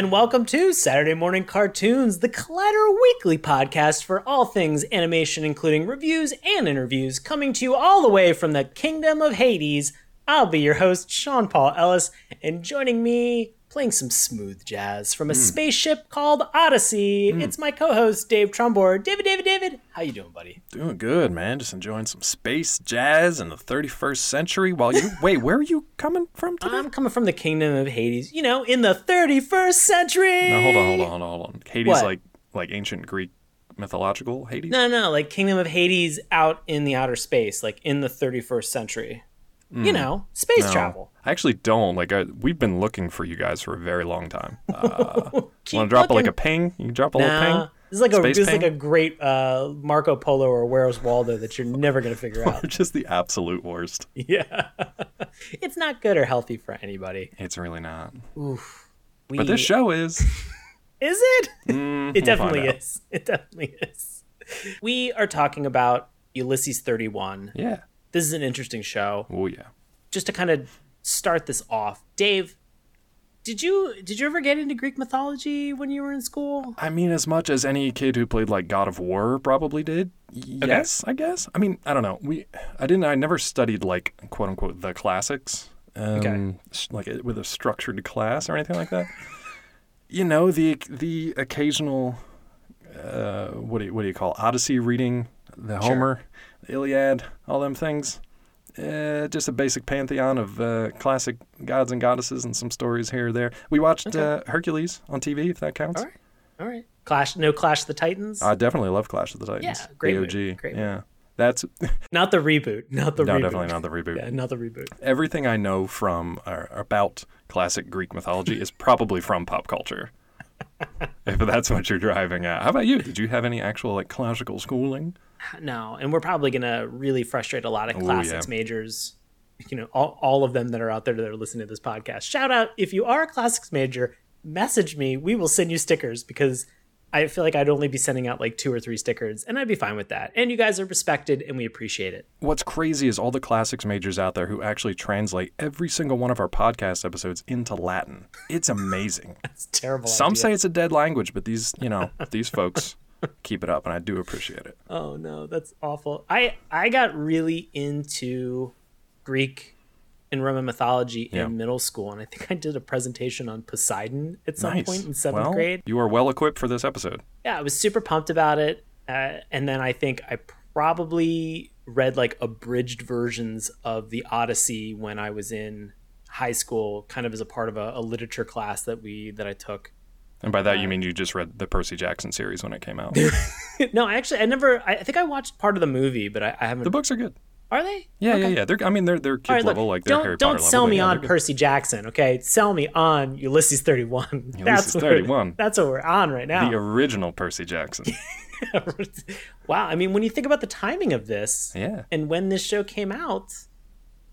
and welcome to Saturday Morning Cartoons, the Collider Weekly podcast for all things animation, including reviews and interviews, coming to you all the way from the Kingdom of Hades. I'll be your host, Sean Paul Ellis, and joining me, playing some smooth jazz from a hmm. spaceship called Odyssey, hmm. it's my co-host, Dave Trumbore. David, David, David, how you doing, buddy? Doing good, man. Just enjoying some space jazz in the 31st century. While you wait, where are you coming from today? I'm coming from the Kingdom of Hades, you know, in the 31st century. no, hold on, hold on, hold on, hold on. Hades, What? like like ancient Greek mythological Hades. No, no, like Kingdom of Hades out in the outer space, like in the 31st century. You know, space Hmm. No, travel. I actually don't. Like, I, we've been looking for you guys for a very long time. Uh, Want to drop looking. like a ping? You can drop a little ping. this is like a Space this is like a great uh, Marco Polo or Where's Waldo that you're never gonna figure out. Just the absolute worst. yeah, it's not good or healthy for anybody. It's really not. Oof. We, But this show is. is it? Mm, It we'll definitely is. It definitely is. We are talking about Ulysses 31. Yeah. This is an interesting show. Oh yeah. just to kind of start this off, Dave, did you did you ever get into Greek mythology when you were in school? I mean, as much as any kid who played like God of War probably did. Yes, I guess. I mean, I don't know. We, I didn't. I never studied like quote unquote the classics, um, Okay. like with a structured class or anything like that. you know, the the occasional, uh, what do you, what do you call Odyssey reading, the Homer, the Iliad, all them things. Uh, just a basic pantheon of uh, classic gods and goddesses and some stories here or there. We watched Okay. uh, Hercules on TV, if that counts. All right, all right. Clash, no Clash of the Titans. I definitely love Clash of the Titans. Yeah, great OG. great yeah. That's not the reboot. Not the no, reboot. definitely not the reboot. Yeah, not the reboot. Everything I know from or about classic Greek mythology is probably from pop culture. if that's what you're driving at. How about you? Did you have any actual like classical schooling? No, and we're probably gonna really frustrate a lot of Ooh, classics yeah. majors. You know, all, all of them that are out there that are listening to this podcast. Shout out if you are a classics major, message me. We will send you stickers because I feel like I'd only be sending out like two or three stickers, and I'd be fine with that. And you guys are respected, and we appreciate it. What's crazy is all the classics majors out there who actually translate every single one of our podcast episodes into Latin. It's amazing. It's terrible. Some idea. say it's a dead language, but these, you know, these folks keep it up and I do appreciate it. Oh no, that's awful. I I got really into Greek and Roman mythology Yeah. in middle school, and I think I did a presentation on Poseidon at some nice. point in seventh well, grade. You are well equipped for this episode. Yeah, I was super pumped about it, uh, and then I think I probably read like abridged versions of the Odyssey when I was in high school, kind of as a part of a, a literature class that we that I took. And by that you mean you just read the Percy Jackson series when it came out. no, actually, I never. I I think I watched part of the movie, but I, I haven't. the books are good. are they? Yeah, Okay. yeah, yeah. They're I mean they're they're kid right, look, level, like they're don't Harry don't Potter sell level. me yeah, on. Percy Jackson, okay? Sell me on Ulysses 31. Ulysses 31. That's what we're on right now. The original Percy Jackson. wow, I mean, when you think about the timing of this Yeah. and when this show came out,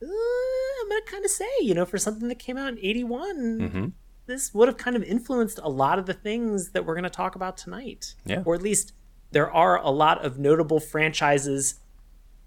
uh, I'm gonna kind of say, you know, for something that came out in '81, hmm this would have kind of influenced a lot of the things that we're going to talk about tonight. Yeah. Or at least there are a lot of notable franchises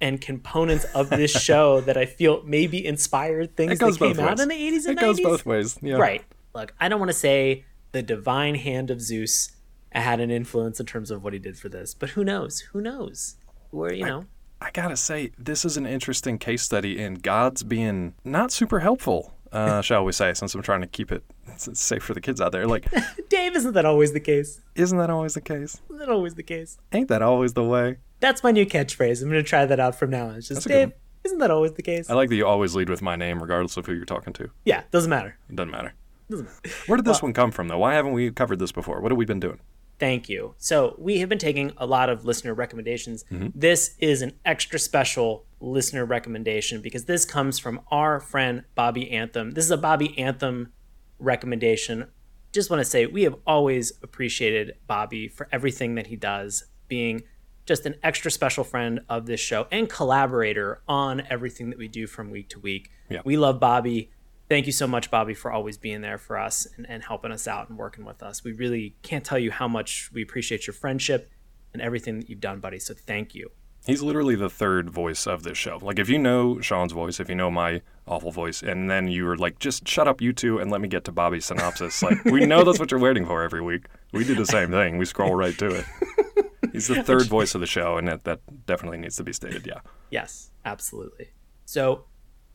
and components of this show that I feel maybe inspired things that came both out ways. in the 80s and It goes both ways. Yeah. Right. Look, I don't want to say the divine hand of Zeus had an influence in terms of what he did for this, but who knows? Who knows? Where, you know. I gotta say, this is an interesting case study in gods being not super helpful, uh, shall we say, since I'm trying to keep it safe for the kids out there. Like, Dave, isn't that always the case? isn't that always the case? Isn't that always the case? Ain't that always the way? That's my new catchphrase. I'm going to try that out from now on. It's just, Dave, isn't that always the case? I like that you always lead with my name, regardless of who you're talking to. yeah, doesn't matter. It doesn't matter. Doesn't matter. Where did this one come from, though? Why haven't we covered this before? What have we been doing? Thank you. So, we have been taking a lot of listener recommendations. Mm-hmm. This is an extra special listener recommendation because this comes from our friend Bobby Anthem. This is a Bobby Anthem recommendation. Just want to say we have always appreciated Bobby for everything that he does, being just an extra special friend of this show and collaborator on everything that we do from week to week. Yeah. We love Bobby. Thank you so much, Bobby, for always being there for us and, and helping us out and working with us. We really can't tell you how much we appreciate your friendship and everything that you've done, buddy. So thank you. He's literally the third voice of this show. Like, if you know Sean's voice, if you know my awful voice, and then you were like, just shut up, you two, and let me get to Bobby's synopsis. Like, we know that's what you're waiting for every week. We do the same thing. We scroll right to it. He's the third voice of the show, and that, that definitely needs to be stated. Yeah. Yes, absolutely. So,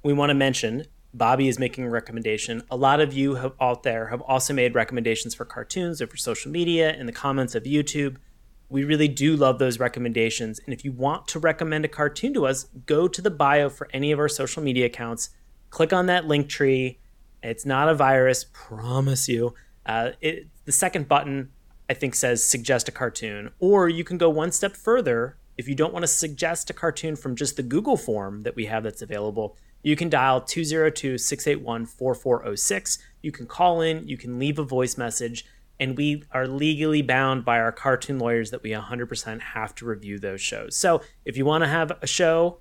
we want to mention Bobby is making a recommendation. A lot of you have, out there have also made recommendations for cartoons or for social media in the comments of YouTube. We really do love those recommendations. And if you want to recommend a cartoon to us, go to the bio for any of our social media accounts, click on that link tree. It's not a virus, promise you. Uh, it, the second button, I think, says suggest a cartoon. Or you can go one step further. If you don't want to suggest a cartoon from just the Google form that we have that's available, you can dial 202 681 4406. You can call in, you can leave a voice message, and we are legally bound by our cartoon lawyers that we 100% have to review those shows. So if you want to have a show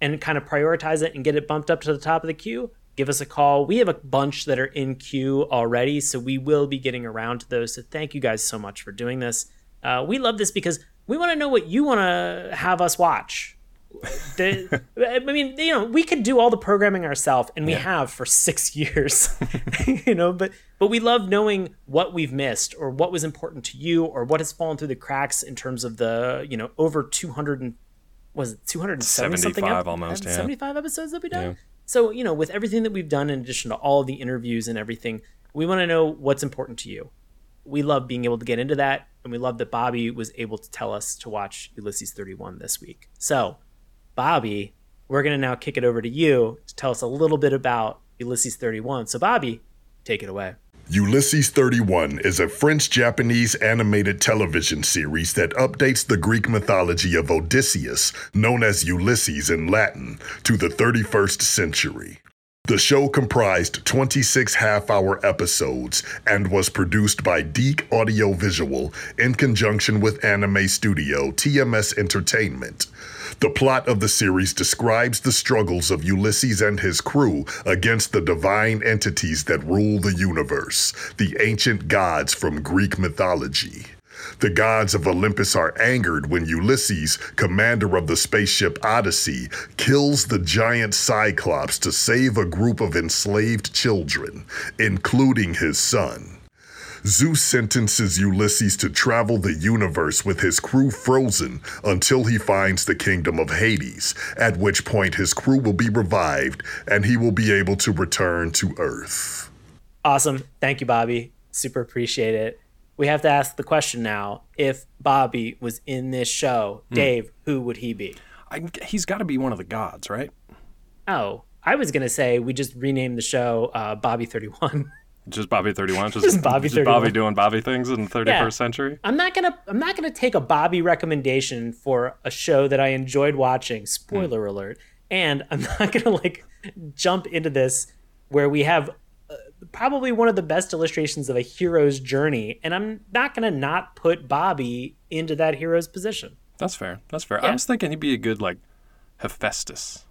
and kind of prioritize it and get it bumped up to the top of the queue, give us a call. We have a bunch that are in queue already, so we will be getting around to those. So thank you guys so much for doing this. Uh, we love this because we want to know what you want to have us watch the, I mean, you know, we could do all the programming ourselves, and we yeah. have for six years, you know. But but we love knowing what we've missed, or what was important to you, or what has fallen through the cracks in terms of the you know over two hundred and was it two hundred and seventy something almost yeah. seventy five episodes that we've done. Yeah. So you know, with everything that we've done, in addition to all the interviews and everything, we want to know what's important to you. We love being able to get into that, and we love that Bobby was able to tell us to watch Ulysses 31 this week. So Bobby, we're going to now kick it over to you to tell us a little bit about Ulysses 31. So, Bobby, take it away. Ulysses 31 is a French Japanese animated television series that updates the Greek mythology of Odysseus, known as Ulysses in Latin, to the 31st century. The show comprised 26 half hour episodes and was produced by DiC Audiovisual in conjunction with anime studio TMS Entertainment. The plot of the series describes the struggles of Ulysses and his crew against the divine entities that rule the universe, the ancient gods from Greek mythology. The gods of Olympus are angered when Ulysses, commander of the spaceship Odyssey, kills the giant Cyclops to save a group of enslaved children, including his son. Zeus sentences Ulysses to travel the universe with his crew frozen until he finds the kingdom of Hades, at which point his crew will be revived and he will be able to return to Earth. Awesome. Thank you, Bobby. Super appreciate it. We have to ask the question now if Bobby was in this show, hmm. Dave, who would he be? I, he's got to be one of the gods, right? Oh, I was going to say we just renamed the show uh, Bobby 31. Just Bobby thirty one. Just, just Bobby. Just 31. Bobby doing Bobby things in the thirty first yeah. century. I'm not gonna. I'm not gonna take a Bobby recommendation for a show that I enjoyed watching. Spoiler mm. alert. And I'm not gonna like jump into this where we have probably one of the best illustrations of a hero's journey, and I'm not gonna not put Bobby into that hero's position. That's fair. That's fair. Yeah. I was thinking he'd be a good like Hephaestus.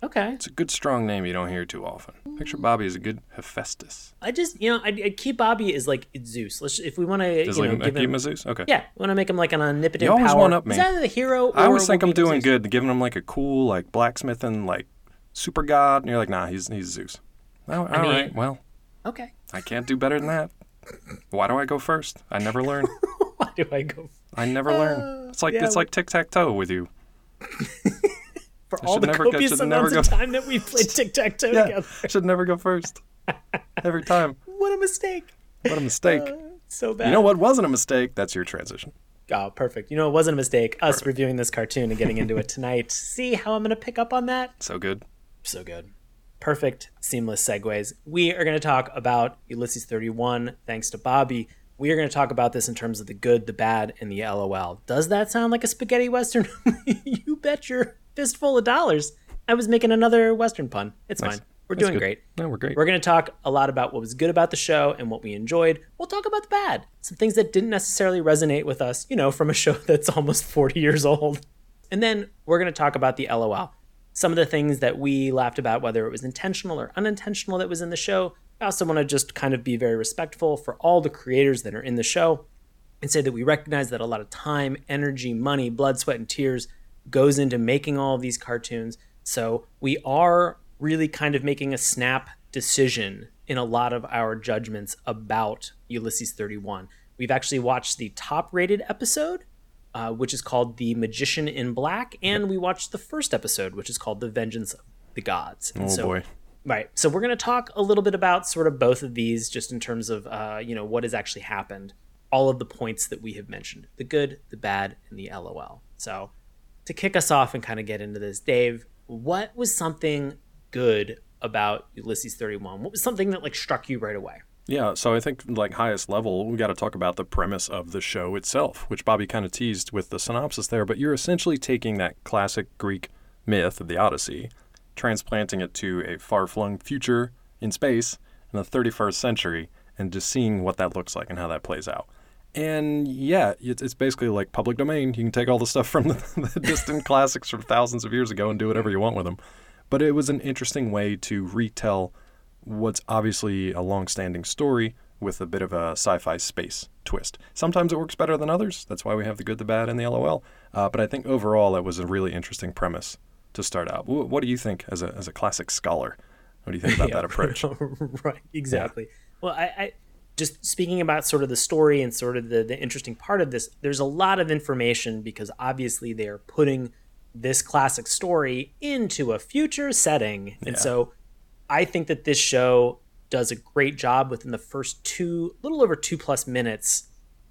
Okay. It's a good strong name you don't hear too often. Picture Bobby as a good Hephaestus. I just, you know, I, I keep Bobby as like Zeus. Let's if we want to, you like, know, give him, him a Zeus. Okay. Yeah, want to make him like an omnipotent. You always power. one up me. Is that the hero? I always think I'm doing good, giving him like a cool like blacksmithing like super god, and you're like, nah, he's he's Zeus. Oh, all I mean, right, well, okay. I can't do better than that. Why do I go first? I never learn. Why do I go? I never uh, learn. It's like yeah, it's like tic tac toe with you. for all the copious amounts of time that we played tic tac toe yeah, together. Should never go first. Every time. what a mistake. What a mistake. Uh, so bad. You know what wasn't a mistake? That's your transition. Oh, perfect. You know, it wasn't a mistake. Us perfect. reviewing this cartoon and getting into it tonight. See how I'm going to pick up on that? So good. So good. Perfect, seamless segues. We are going to talk about Ulysses 31, thanks to Bobby. We are going to talk about this in terms of the good, the bad, and the LOL. Does that sound like a spaghetti western? you bet your fistful of dollars. I was making another Western pun. It's nice. fine. We're That's doing good. great. No, we're great. We're going to talk a lot about what was good about the show and what we enjoyed. We'll talk about the bad, some things that didn't necessarily resonate with us, you know, from a show that's almost 40 years old. And then we're going to talk about the LOL. Some of the things that we laughed about, whether it was intentional or unintentional, that was in the show. I also want to just kind of be very respectful for all the creators that are in the show and say that we recognize that a lot of time, energy, money, blood, sweat, and tears goes into making all of these cartoons. So we are really kind of making a snap decision in a lot of our judgments about Ulysses 31. We've actually watched the top rated episode, uh, which is called The Magician in Black, and we watched the first episode, which is called The Vengeance of the Gods. And Oh so, boy. Right. So we're going to talk a little bit about sort of both of these, just in terms of, uh, you know, what has actually happened, all of the points that we have mentioned the good, the bad, and the LOL. So to kick us off and kind of get into this, Dave, what was something good about Ulysses 31? What was something that like struck you right away? Yeah, so I think like highest level, we got to talk about the premise of the show itself, which Bobby kind of teased with the synopsis there. But you're essentially taking that classic Greek myth of the Odyssey, transplanting it to a far-flung future in space in the 31st century, and just seeing what that looks like and how that plays out. And yeah, it's, basically like public domain. You can take all the stuff from the, the distant classics from thousands of years ago and do whatever you want with them. But it was an interesting way to retell what's obviously a long-standing story with a bit of a sci-fi space twist. Sometimes it works better than others. That's why we have the good, the bad, and the LOL. Uh, but I think overall, it was a really interesting premise to start out. Wh- What do you think as a as a classic scholar? What do you think about that approach? right, exactly. Well, I, I just speaking about sort of the story and sort of the, the interesting part of this, there's a lot of information because obviously they are putting this classic story into a future setting. And so I think that this show does a great job within the first two, little over two plus minutes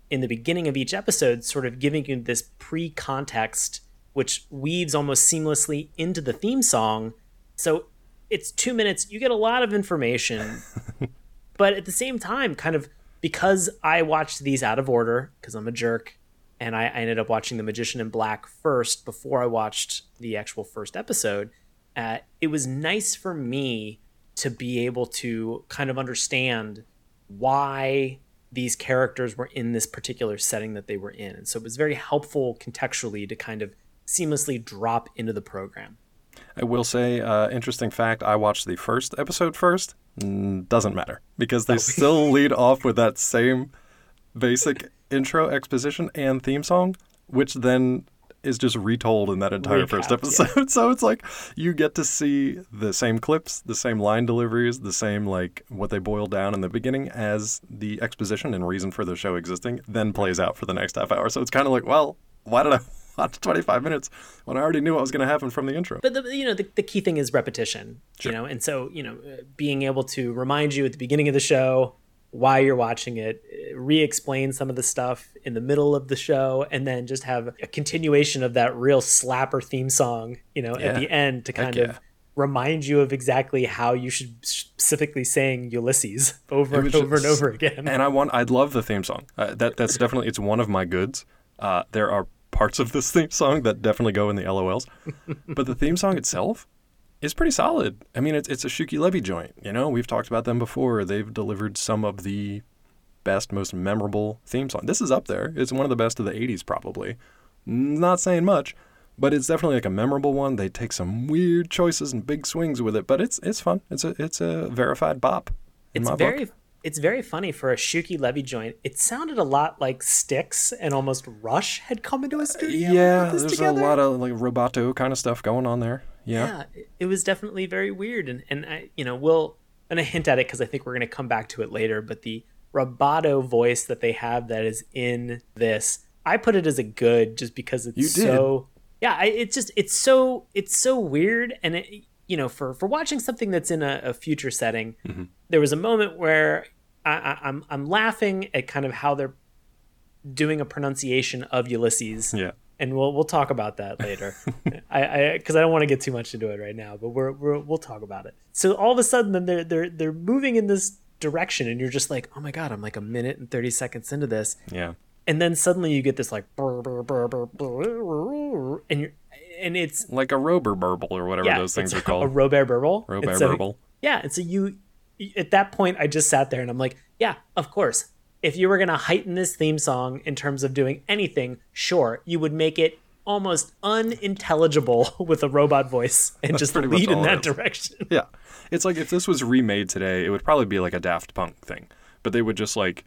in the beginning of each episode, sort of giving you this pre context, which weaves almost seamlessly into the theme song. So it's two minutes, you get a lot of information, but at the same time, kind of because I watched these out of order, because I'm a jerk, and I, I ended up watching The Magician in Black first before I watched the actual first episode, uh, it was nice for me to be able to kind of understand why these characters were in this particular setting that they were in. And so it was very helpful contextually to kind of seamlessly drop into the program. I will say, uh, interesting fact: I watched the first episode first. Mm, doesn't matter because they still lead off with that same basic intro, exposition, and theme song, which then is just retold in that entire first Recapped, yeah. episode. so it's like you get to see the same clips, the same line deliveries, the same like what they boil down in the beginning as the exposition and reason for the show existing, then plays out for the next half hour. So it's kind of like, well, why did I watch 25 minutes when I already knew what was going to happen from the intro? but the, you know the, the key thing is repetition Sure. you know and so you know uh, being able to remind you at the beginning of the show why you're watching it uh, re-explain some of the stuff in the middle of the show and then just have a continuation of that real slapper theme song you know Yeah. at the end to kind Heck of yeah. remind you of exactly how you should specifically saying ulysses over and over and over again and I want I'd love the theme song. Uh, that that's definitely it's one of my goods. Uh, there are parts of this theme song that definitely go in the LOLs, but the theme song itself is pretty solid. I mean, it's it's a Shuki Levy joint. You know, we've talked about them before. They've delivered some of the best, most memorable theme song. This is up there. It's one of the best of the '80s, probably. Not saying much. But it's definitely like a memorable one. They take some weird choices and big swings with it, but it's it's fun. It's a it's a verified bop. It's very book. it's very funny for a Shuki Levy joint. It sounded a lot like Styx and almost Rush had come into a studio. and Yeah, this there's together. a lot of like roboto kind of stuff going on there. Yeah. yeah, it- was definitely very weird, and and I, you know, we'll and I hint at it because I think we're going to come back to it later. But the rubato voice that they have that is in this, I put it as a good just because it's so. Yeah, I, it's just it's so it's so weird, and it you know for for watching something that's in a, a future setting, Mm-hmm. there was a moment where I, I, I'm I'm laughing at kind of how they're doing a pronunciation of Ulysses Yeah. And we'll we'll talk about that later. I I because I don't want to get too much into it right now, but we're, we're we'll talk about it. So all of a sudden, then they're they're they're moving in this direction, and you're just like, oh my god, I'm like a minute and thirty seconds into this, Yeah. and then suddenly you get this like, brr, brr, brr, brr, brr, and you're and it's Like a rober burble or whatever yeah, those things are called. a Robert Burble. Robert so- burble. Yeah, and so you at that point, I just sat there and I'm like, yeah, of course. If you were gonna heighten this theme song in terms of doing anything, sure, you would make it almost unintelligible with a robot voice and just pretty lead in that direction. Yeah. It's like if this was remade today, it would probably be like a Daft Punk thing. But they would just like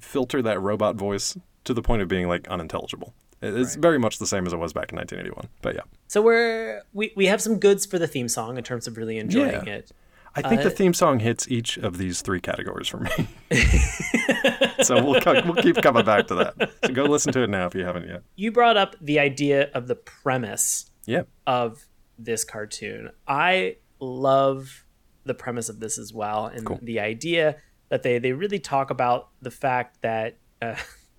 filter that robot voice to the point of being like unintelligible. It- It's very much the same as it was back in 1981. But yeah, So we're we, we have some goods for the theme song in terms of really enjoying Yeah. it. I think the Uh, theme song hits each of these three categories for me. so we'll we'll keep coming back to that. So go listen to it now if you haven't yet. You brought up the idea of the premise Yeah. of this cartoon. I love the premise of this as well, and Cool. the idea that they they really talk about the fact that uh,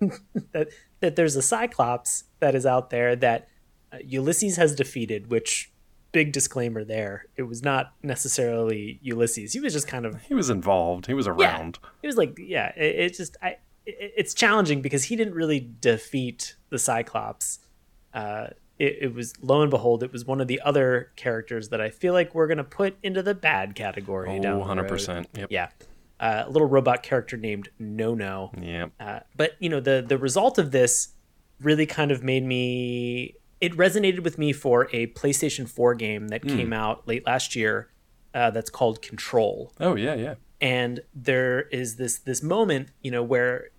that that there's a Cyclops that is out there that uh, Ulysses has defeated. Which big disclaimer there, it was not necessarily Ulysses. He was just kind of He was involved. He was around. it was like yeah it, it's just i it, it's challenging because he didn't really defeat the cyclops uh it, it was lo and behold it was one of the other characters that i feel like we're gonna put into the bad category Oh, 100%. Yep. yeah uh, a little robot character named Nono Yeah. uh, but you know the the result of this really kind of made me it resonated with me for a PlayStation 4 game that came out late last year uh, that's called Control. Oh yeah, yeah. and there is this this moment you know where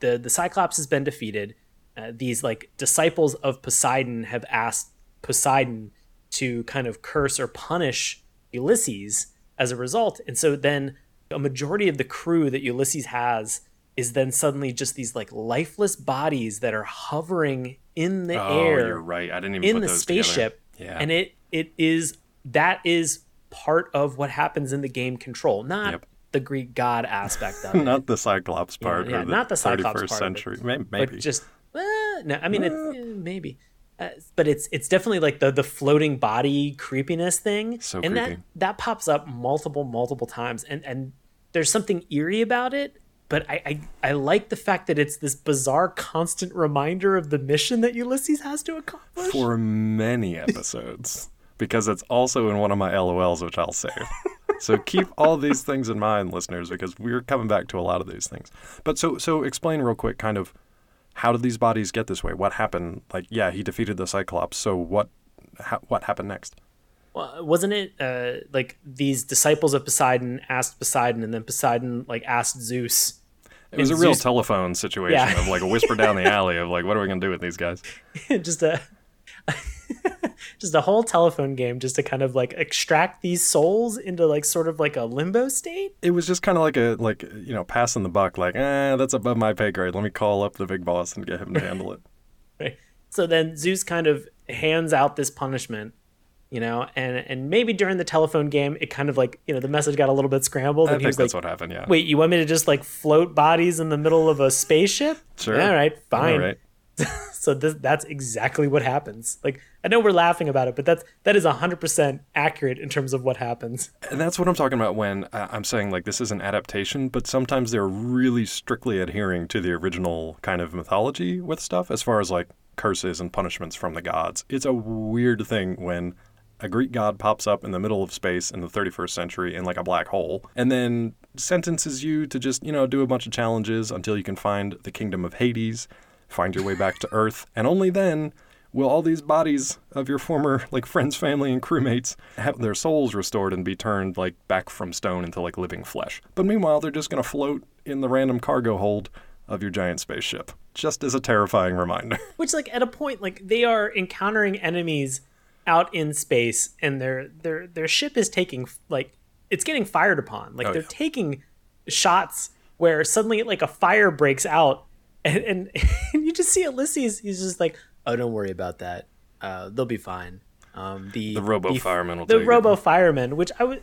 the the cyclops has been defeated. Uh, these like disciples of poseidon have asked poseidon to kind of curse or punish ulysses as a result. And so then a majority of the crew that ulysses has is then suddenly just these like lifeless bodies that are hovering in the Oh, air you're right. I didn't even in put the those together. spaceship Yeah. and it it is that is part of what happens in the game control not Yep. the greek god aspect of it not the Cyclops part. yeah, the not the Cyclops 31st part century. Maybe. but just uh, no i mean it's eh, maybe uh, but it's it's definitely like the the floating body creepiness thing So and that that pops up multiple multiple times and and there's something eerie about it but I, I I like the fact that it's this bizarre constant reminder of the mission that Ulysses has to accomplish. for many episodes because it's also in one of my LOLs, which I'll save. so keep all these things in mind, listeners, because we're coming back to a lot of these things. But so so explain real quick, kind of how did these bodies get this way? What happened? Like, yeah, he defeated the Cyclops. So what? Ha- what happened next? Well, wasn't it uh, like these disciples of Poseidon asked Poseidon, and then Poseidon like asked Zeus? It was a real Zeus- telephone situation Yeah. of like a whisper down the alley of like, what are we gonna do with these guys? just a just a whole telephone game, just to kind of like extract these souls into like sort of like a limbo state. It was just kind of like a like you know passing the buck, like, eh, that's above my pay grade. Let me call up the big boss and get him to handle it. Right. So then Zeus kind of hands out this punishment, you know, and and maybe during the telephone game, it kind of like you know the message got a little bit scrambled, I and he think was that's like, what happened. Yeah. "Wait, you want me to just like float bodies in the middle of a spaceship? Sure. All right, fine." All right. So this, that's exactly what happens. Like I know we're laughing about it, but that's that is hundred percent accurate in terms of what happens. And that's what I'm talking about when uh, I'm saying like this is an adaptation, but sometimes they're really strictly adhering to the original kind of mythology with stuff as far as like curses and punishments from the gods. It's a weird thing when a Greek god pops up in the middle of space in the 31st century in like a black hole and then sentences you to just, you know, do a bunch of challenges until you can find the kingdom of Hades, find your way back to Earth, and only then will all these bodies of your former like friends, family, and crewmates have their souls restored and be turned like back from stone into like living flesh. But meanwhile, they're just gonna float in the random cargo hold of your giant spaceship, just as a terrifying reminder. Which like at a point like they are encountering enemies out in space, and their their their ship is taking like it's getting fired upon. Like Oh, they're yeah. taking shots where suddenly like a fire breaks out, and and, and you just see Ulysses. He's just like, oh, don't worry about that. Uh, they'll be fine. Um, the The robo fireman will the take it. robo fireman, which I was,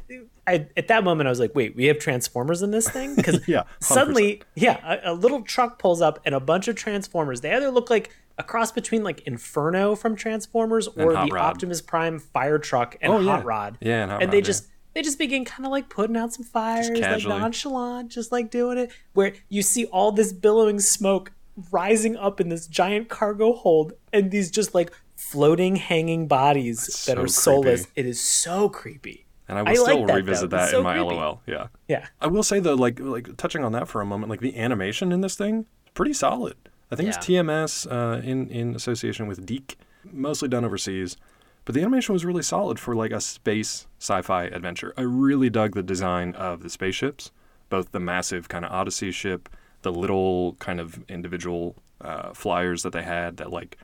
I at that moment I was like, wait, we have transformers in this thing because Yeah, suddenly, yeah, a, a little truck pulls up and a bunch of transformers. They either look like a cross between like Inferno from Transformers or the Rod. Optimus Prime fire truck and Oh, yeah. Hot Rod. Yeah, and they Rod, yeah. just they just begin kind of like putting out some fires, like nonchalant, just like doing it. Where you see all this billowing smoke rising up in this giant cargo hold, and these just like floating, hanging bodies that so are soulless. creepy. It is so creepy. And I will I still like that, revisit though. that It's in so my creepy. LOL. Yeah. Yeah. I will say though, like like touching on that for a moment, like the animation in this thing, pretty solid. I think it's TMS uh, in in association with DiC, mostly done overseas, but the animation was really solid for like a space sci-fi adventure. I really dug the design of the spaceships, both the massive kind of Odyssey ship, the little kind of individual uh, flyers that they had that like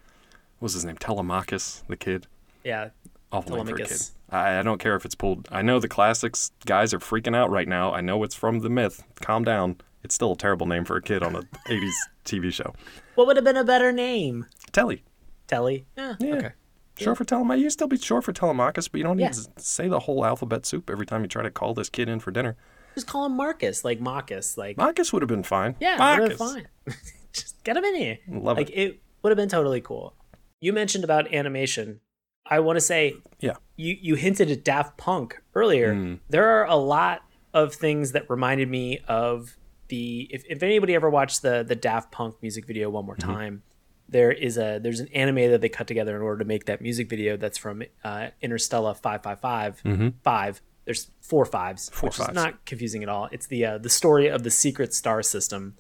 was his name? Telemachus, the kid. Yeah, Awful name for a kid. I, I don't care if it's pulled. I know the classics guys are freaking out right now. I know it's from the myth. Calm down. It's still a terrible name for a kid on a 80s TV show. what would have been a better name? Telly. Telly. Yeah. Yeah. Okay. Short for Telemachus. You still be short for Telemachus, but you don't need Yeah. to say the whole alphabet soup every time you try to call this kid in for dinner. Just call him Marcus, like Marcus, like Marcus would have been fine. yeah, Marcus. would have been fine. Just get him in here. Love like it. it would have been totally cool. You mentioned about animation. I want to say Yeah. you you hinted at Daft Punk earlier. Mm. There are a lot of things that reminded me of the if, if anybody ever watched the the Daft Punk music video one more Mm-hmm. time, there is a there's an anime that they cut together in order to make that music video that's from uh, Interstella 555 5. There's four fives, Mm-hmm. Four which fives. is not confusing at all. It's the uh, the story of the secret star system,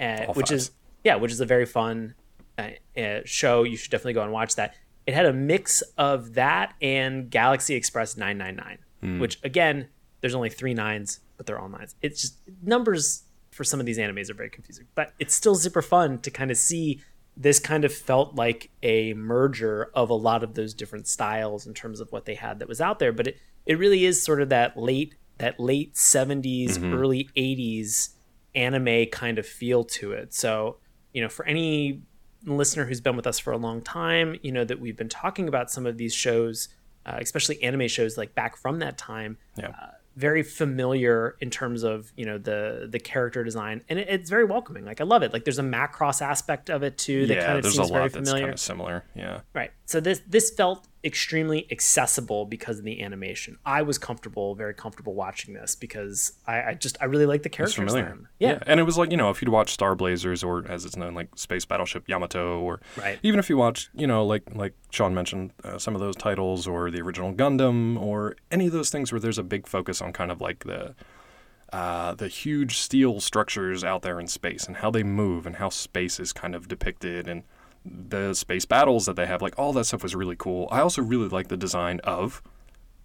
uh, which is yeah, which is a very fun uh, uh, show. You should definitely go and watch that. It had a mix of that and Galaxy Express 999, Hmm. which again, there's only three nines, but they're all nines. It's just numbers for some of these animes are very confusing, but it's still super fun to kind of see this kind of felt like a merger of a lot of those different styles in terms of what they had that was out there. But it, it really is sort of that late that late 70s, early 80s anime kind of feel to it. So, you know, for any listener who's been with us for a long time, you know that we've been talking about some of these shows, uh, especially anime shows like back from that time. Yeah. Uh, very familiar in terms of you know the the character design, and it, it's very welcoming. Like I love it. Like there's a Macross aspect of it too that yeah, kind of there's a seems very lot that's familiar. kind of similar. Yeah. Right. So this this felt extremely accessible because of the animation. I was comfortable, very comfortable watching this because I, I just I really like the characters. familiar. then. Yeah. And it was like, you know, if you'd watch Star Blazers or as it's known, like Space Battleship Yamato, or Right. even if you watch, you know, like like Sean mentioned, uh, some of those titles or the original Gundam or any of those things where there's a big focus on kind of like the uh, the huge steel structures out there in space and how they move and how space is kind of depicted and the space battles that they have, like all that stuff was really cool. I also really like the design of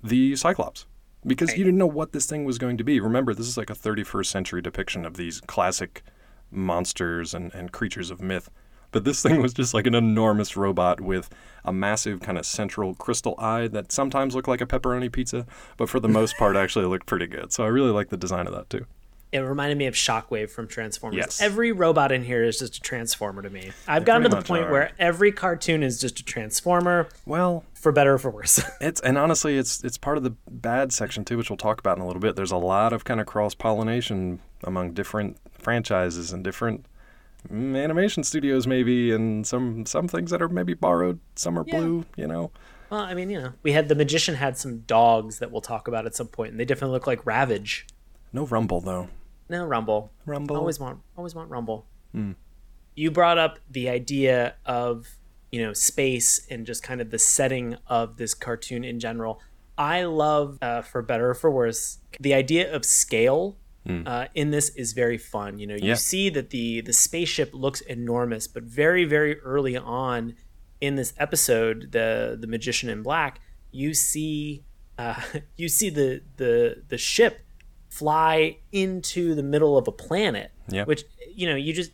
the Cyclops because you didn't know what this thing was going to be. Remember, this is like a 31st century depiction of these classic monsters and, and creatures of myth. But this thing was just like an enormous robot with a massive kind of central crystal eye that sometimes looked like a pepperoni pizza, but for the most part actually looked pretty good. So I really like the design of that too. It reminded me of Shockwave from Transformers. Yes. Every robot in here is just a transformer to me. I've gotten to the point are. where every cartoon is just a transformer, Well, for better or for worse. It's and honestly, it's it's part of the bad section too, which we'll talk about in a little bit. There's a lot of kind of cross pollination among different franchises and different mm, animation studios, maybe, and some some things that are maybe borrowed. Some are Yeah. blue, you know. well, I mean, you know, we had the magician had some dogs that we'll talk about at some point, and they definitely look like Ravage. No Rumble though. No, Rumble. Rumble. Always want, always want Rumble. You brought up the idea of you know space and just kind of the setting of this cartoon in general. I love, uh, for better or for worse, the idea of scale. Uh, in this is very fun. You know, you Yeah. see that the the spaceship looks enormous, but very very early on in this episode, the the magician in black, you see uh, you see the the the ship fly into the middle of a planet Yeah. which you know you just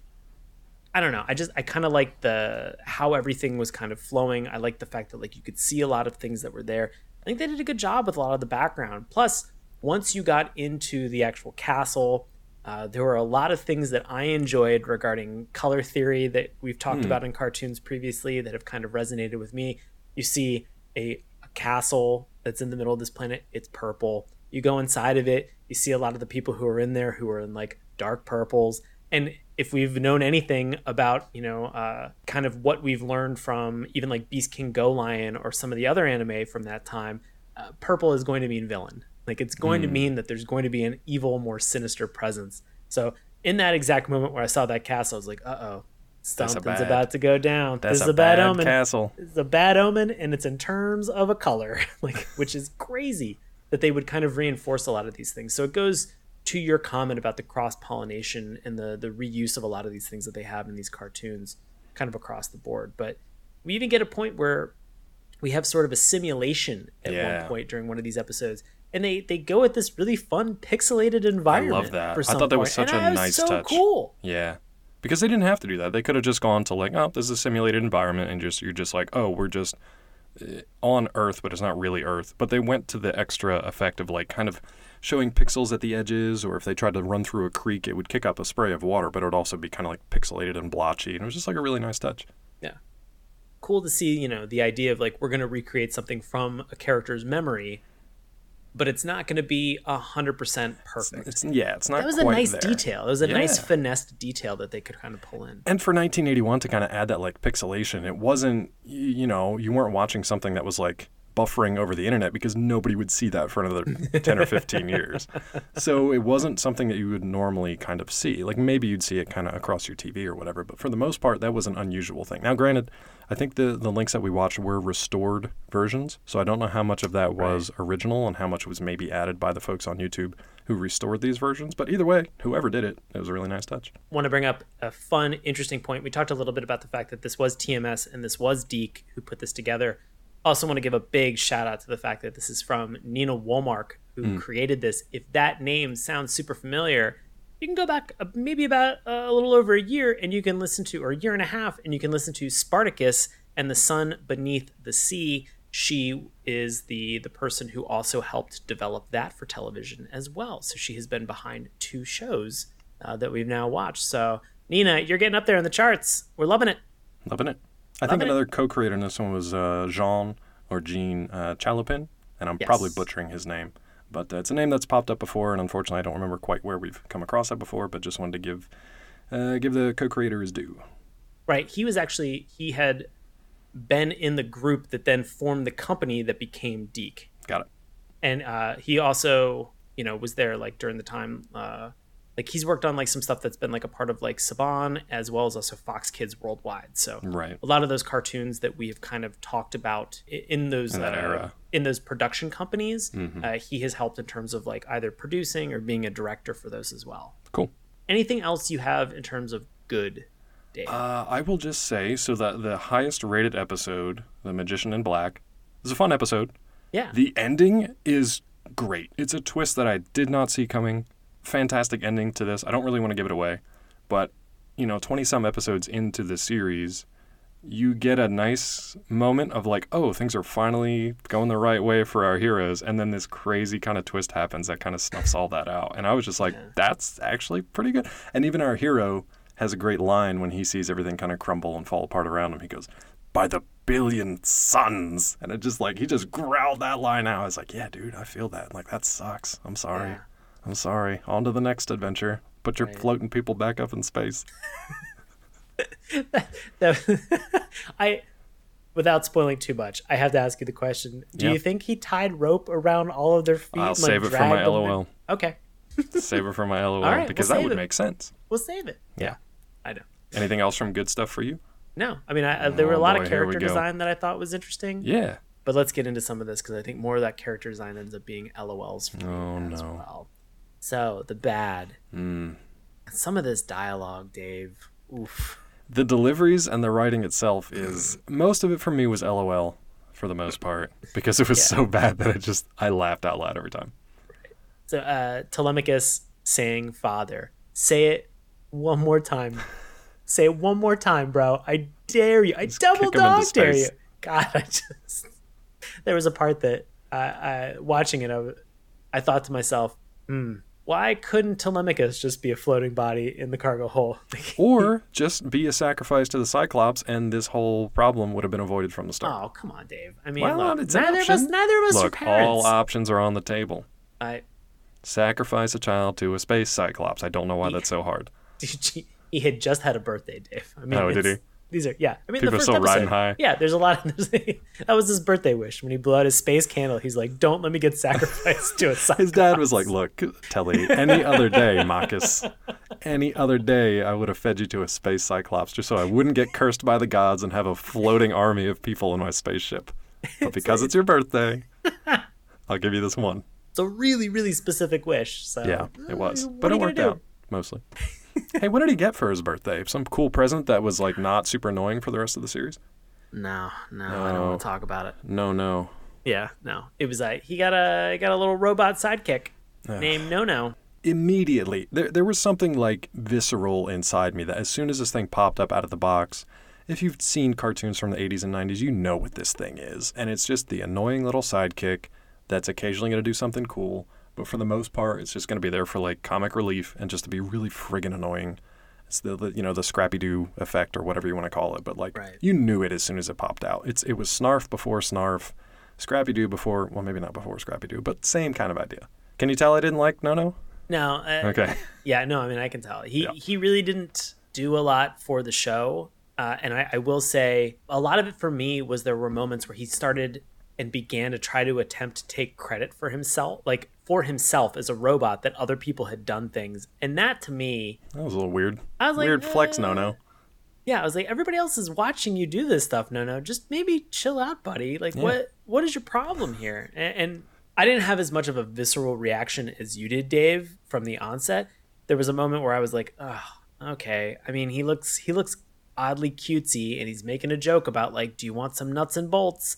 i don't know. I just i kind of like the how everything was kind of flowing. I like the fact that like you could see a lot of things that were there. I think they did a good job with a lot of the background. Plus once you got into the actual castle uh, there were a lot of things that I enjoyed regarding color theory that we've talked about in cartoons previously that have kind of resonated with me. You see a, a castle that's in the middle of this planet, it's purple. You go inside of it, you see a lot of the people who are in there who are in like dark purples. And if we've known anything about, you know, uh, kind of what we've learned from even like Beast King Go Lion or some of the other anime from that time, uh, purple is going to mean villain. Like it's going to mean that there's going to be an evil, more sinister presence. So in that exact moment where I saw that castle, I was like, uh oh, something's bad- about to go down. That's this is a a bad, bad omen. castle. It's a bad omen, and it's in terms of a color, like which is crazy that they would kind of reinforce a lot of these things. So it goes to your comment about the cross pollination and the the reuse of a lot of these things that they have in these cartoons, kind of across the board. But we even get a point where we have sort of a simulation at Yeah. one point during one of these episodes. And they, they go at this really fun pixelated environment. I love that. I thought that was point, such and a nice so touch. Cool. Yeah. because they didn't have to do that. They could have just gone to like, oh, this is a simulated environment, and just you're just like, oh, we're just on Earth, but it's not really Earth. But they went to the extra effect of like kind of showing pixels at the edges, or if they tried to run through a creek, it would kick up a spray of water, but it would also be kind of like pixelated and blotchy, and it was just like a really nice touch. Yeah. Cool to see, you know, the idea of like we're going to recreate something from a character's memory, but it's not going to be a hundred percent perfect. It's yeah, it's not. that was a nice there. detail. It was a nice finessed detail that they could kind of pull in. And for 1981 to kind of add that like pixelation, it wasn't you know you weren't watching something that was like buffering over the internet because nobody would see that for another 10 or 15 years. So it wasn't something that you would normally kind of see. Like maybe you'd see it kind of across your TV or whatever, but for the most part that was an unusual thing. Now granted, I think the the links that we watched were restored versions, so I don't know how much of that was original and how much was maybe added by the folks on YouTube who restored these versions, but either way, whoever did it, it was a really nice touch. want to bring up a fun, interesting point. We talked a little bit about the fact that this was TMS and this was DiC who put this together. Also, want to give a big shout out to the fact that this is from Nina Wolmark, who created this. If that name sounds super familiar, you can go back uh, maybe about uh, a little over a year and you can listen to, or a year and a half, and you can listen to Spartacus and the Sun Beneath the Sea. She is the the person who also helped develop that for television as well. So she has been behind two shows uh, that we've now watched. So Nina, you're getting up there in the charts. We're loving it. Loving it. I think another co-creator in this one was uh, Jean or Jean uh, Chalopin, and I'm probably butchering his name, but uh, it's a name that's popped up before, and unfortunately, I don't remember quite where we've come across that before. But just wanted to give uh, give the co-creator his due. Right. He was actually he had been in the group that then formed the company that became DiC. Got it. and uh, he also you know was there like during the time uh, like he's worked on like some stuff that's been like a part of like Saban as well as also Fox Kids Worldwide. So Right. a lot of those cartoons that we have kind of talked about in those In that uh, era. in those production companies, Mm-hmm. uh, he has helped in terms of like either producing or being a director for those as well. Cool. Anything else you have in terms of good, Dave? Uh, I will just say so that the highest rated episode, The Magician in Black, is a fun episode. yeah, The ending is great. It's a twist that I did not see coming. Fantastic ending to this. I don't really want to give it away, but you know, 20 some episodes into the series, you get a nice moment of like, oh, things are finally going the right way for our heroes, and then this crazy kind of twist happens that kind of snuffs all that out. And I was just like, that's actually pretty good. And even our hero has a great line when he sees everything kind of crumble and fall apart around him. He goes, by the billion suns. And it just like, he just growled that line out. I was like, yeah, dude, I feel that. Like, that sucks. I'm sorry. Yeah. I'm sorry. On to the next adventure. Put your floating people back up in space. That- I, without spoiling too much, I have to ask you the question: Do Yeah. you think he tied rope around all of their feet? I'll save it for my dragged them in? LOL. Okay, Save it for my LOL right, we'll because that would it. make sense. we'll save it. Yeah. I know. Anything else from good stuff for you? No, I mean, I, there were oh, a Oh, lot boy, of character design that I thought was interesting. Yeah. But let's get into some of this because I think more of that character design ends up being LOLs for Oh, me as no. well. So the bad. Mm. Some of this dialogue, Dave. Oof. The deliveries and the writing itself is most of it for me was LOL for the most part because it was so bad that I just I laughed out loud every time. So uh, Telemachus saying "father." Say it one more time. Say it one more time, bro. I dare you. I double him into dog dare you. God, I just. There was a part that uh, I, watching it, I, I thought to myself, hmm, why couldn't Telemachus just be a floating body in the cargo hole? Or just be a sacrifice to the Cyclops and this whole problem would have been avoided from the start. oh, come on, Dave. I mean, Well, look, neither of us, neither of us are Look, all options are on the table. I, Sacrifice a child to a space Cyclops. I don't know why that's so hard. he had just had a birthday, Dave. I mean, Oh, did he? These are yeah. I mean, People the are first still riding episode- high. Yeah, there's a lot. Of, that was his birthday wish when he blew out his space candle. He's like, "Don't let me get sacrificed to a cyclops." His dad was like, "Look, Telly, any other day, Marcus, any other day, I would have fed you to a space Cyclops just so I wouldn't get cursed by the gods and have a floating army of people in my spaceship. But because it's your birthday, I'll give you this one." It's a really, really specific wish. So Yeah, it was, but it worked out mostly. hey, what did he get for his birthday? Some cool present that was like not super annoying for the rest of the series? No, no, I don't want to talk about it. No, no. Yeah, no. It was like he got a he got a little robot sidekick named Nono. immediately there there was something like visceral inside me that as soon as this thing popped up out of the box, if you've seen cartoons from the 80s and 90s, you know what this thing is, and it's just the annoying little sidekick that's occasionally going to do something cool, but for the most part, it's just going to be there for like comic relief and just to be really friggin' annoying. It's the, the you know the Scrappy Doo effect or whatever you want to call it, but like Right. you knew it as soon as it popped out. It's it was Snarf before Snarf, Scrappy Doo before well maybe not before Scrappy Doo, but same kind of idea. Can you tell I didn't like Nono? No. Uh, Okay. Yeah, no, I mean, I can tell. He Yeah. he really didn't do a lot for the show. Uh, and I, I will say, a lot of it for me was there were moments where he started and began to try to attempt to take credit for himself, like for himself as a robot that other people had done things. And that to me, That was a little weird. I was like, weird flex, Nono. yeah, I was like, everybody else is watching you do this stuff. No, no, just maybe chill out, buddy. Like, what what is your problem here? And, and I didn't have as much of a visceral reaction as you did, Dave, from the onset. There was a moment where I was like, oh, okay. I mean, he looks he looks oddly cutesy, and he's making a joke about like, do you want some nuts and bolts?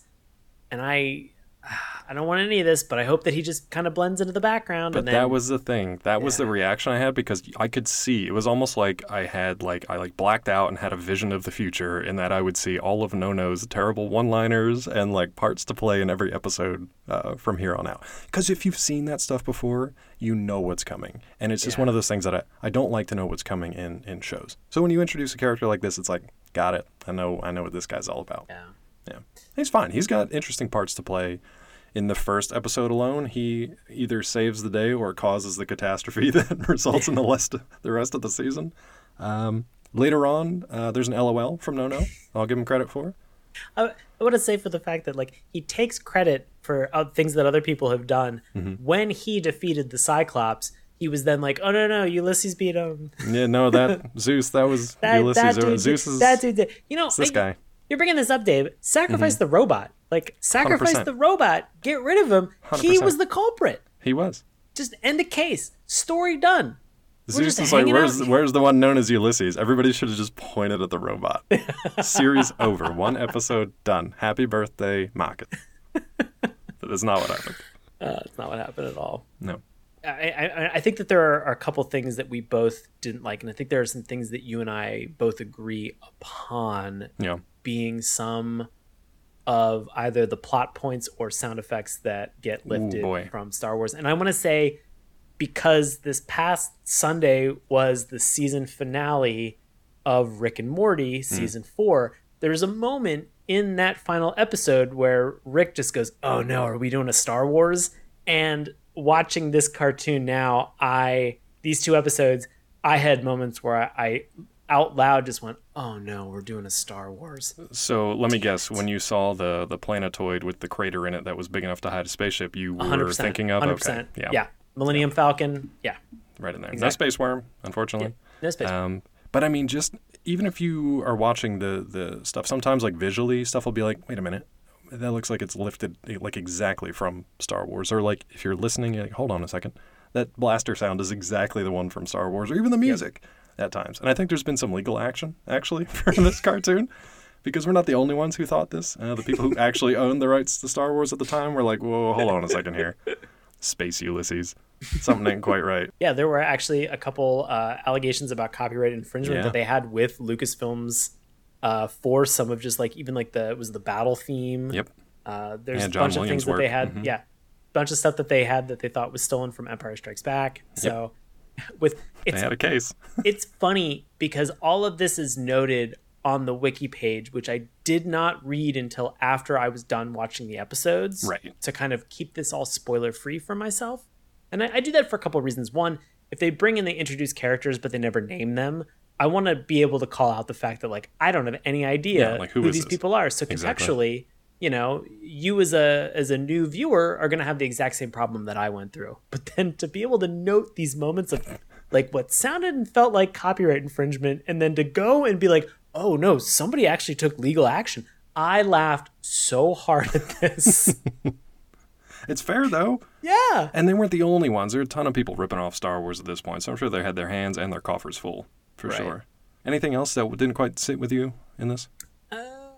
And I. I don't want any of this, but I hope that he just kind of blends into the background. But and then, that was the thing. That was the reaction I had because I could see. It was almost like I had like I like blacked out and had a vision of the future, in that I would see all of Nono's terrible one-liners and like parts to play in every episode uh, from here on out. Because if you've seen that stuff before, you know what's coming, and it's just Yeah. one of those things that I, I don't like to know what's coming in in shows. So when you introduce a character like this, it's like got it. I know I know what this guy's all about. yeah. Yeah. He's fine. He's got interesting parts to play. In the first episode alone, he either saves the day or causes the catastrophe that results in the rest the rest of the season. Um, later on, uh, there's an LOL from Nono. I'll give him credit for. I, I want to say for the fact that like he takes credit for uh, things that other people have done. Mm-hmm. When he defeated the Cyclops, he was then like, "Oh no, no, Ulysses beat him." Yeah, no, that Zeus, that was That Ulysses. that dude, Zeus is that dude did. You know, this I- guy. Mm-hmm. You're bringing this up, Dave. Sacrifice the robot. Like sacrifice 100%. the robot. Get rid of him. He 100%. was the culprit. He was. Just end the case. Story done. Zeus is like, where's where's the one known as Ulysses? Everybody should have just pointed at the robot. Series over. One episode done. Happy birthday, Mocket. that is not what happened. Uh, that's not what happened at all. No. I, I, I think that there are, are a couple things that we both didn't like, and I think there are some things that you and I both agree upon Yeah. Being some of either the plot points or sound effects that get lifted boy. from Star Wars. And I want to say because this past Sunday was the season finale of Rick and Morty hmm. season 4, there's a moment in that final episode where Rick just goes, "Oh no, are we doing a Star Wars?" And watching this cartoon now, I these two episodes, I had moments where I, I out loud just went, "Oh no, we're doing a Star Wars." So let me guess. When you saw the the planetoid with the crater in it that was big enough to hide a spaceship, you were 100%. thinking of 100%. okay, yeah, yeah. Millennium Falcon. Yeah. right in there. No Exactly. space worm, unfortunately. No space. Um, but I mean, just even if you are watching the the stuff, sometimes like visually, stuff will be like, wait a minute, that looks like it's lifted eh, like exactly from Star Wars, or like if you're listening, you're like, hold on a second, that blaster sound is exactly the one from Star Wars, or even the music at times. And I think there's been some legal action actually for this cartoon. Because we're not the only ones who thought this. Uh, the people who actually owned the rights to Star Wars at the time were like, "Whoa, hold on a second here, Space Ulysses, something ain't quite right." yeah, there were actually a couple uh, allegations about copyright infringement Yeah. that they had with Lucasfilms uh, for some of just like even like the it was the battle theme. Yep. Uh, there's And a John bunch of Williams' things that they work. had. Mhm. Yeah, bunch of stuff that they had that they thought was stolen from Empire Strikes Back. So with They it's had a case. it's funny because all of this is noted on the wiki page, which I did not read until after I was done watching the episodes. Right. To kind of keep this all spoiler free for myself. And I, I do that for a couple of reasons. One, if they bring in, they introduce characters, but they never name them. I want to be able to call out the fact that like I don't have any idea Yeah, like, who who these this? people are. So Exactly. You know, you as a as a new viewer are going to have the exact same problem that I went through. But then to be able to note these moments of like what sounded and felt like copyright infringement and then to go and be like, "Oh no, somebody actually took legal action." I laughed so hard at this. It's fair though. yeah. And they weren't the only ones. There are a ton of people ripping off Star Wars at this point, so I'm sure they had their hands and their coffers full, for Right. sure. Anything else that didn't quite sit with you in this? Uh,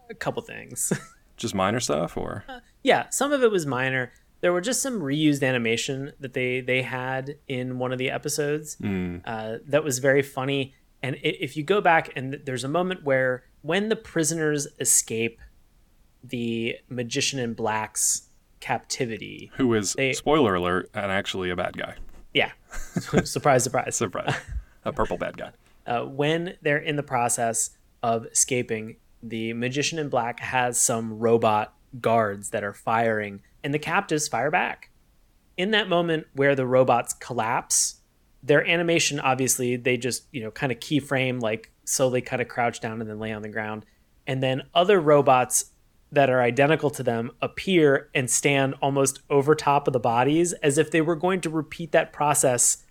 a couple things. Just minor stuff, or yeah, some of it was minor. there were just some reused animation that they they had in one of the episodes uh, that was very funny. And if you go back and there's a moment where when the prisoners escape the magician in black's captivity, Who is They- spoiler alert and actually a bad guy. yeah, surprise, surprise. Surprise. a purple bad guy. uh, when they're in the process of escaping, the magician in black has some robot guards that are firing, and the captives fire back. In that moment where the robots collapse, their animation obviously they just you know kind of keyframe like slowly kind of crouch down and then lay on the ground, and then other robots that are identical to them appear and stand almost over top of the bodies as if they were going to repeat that process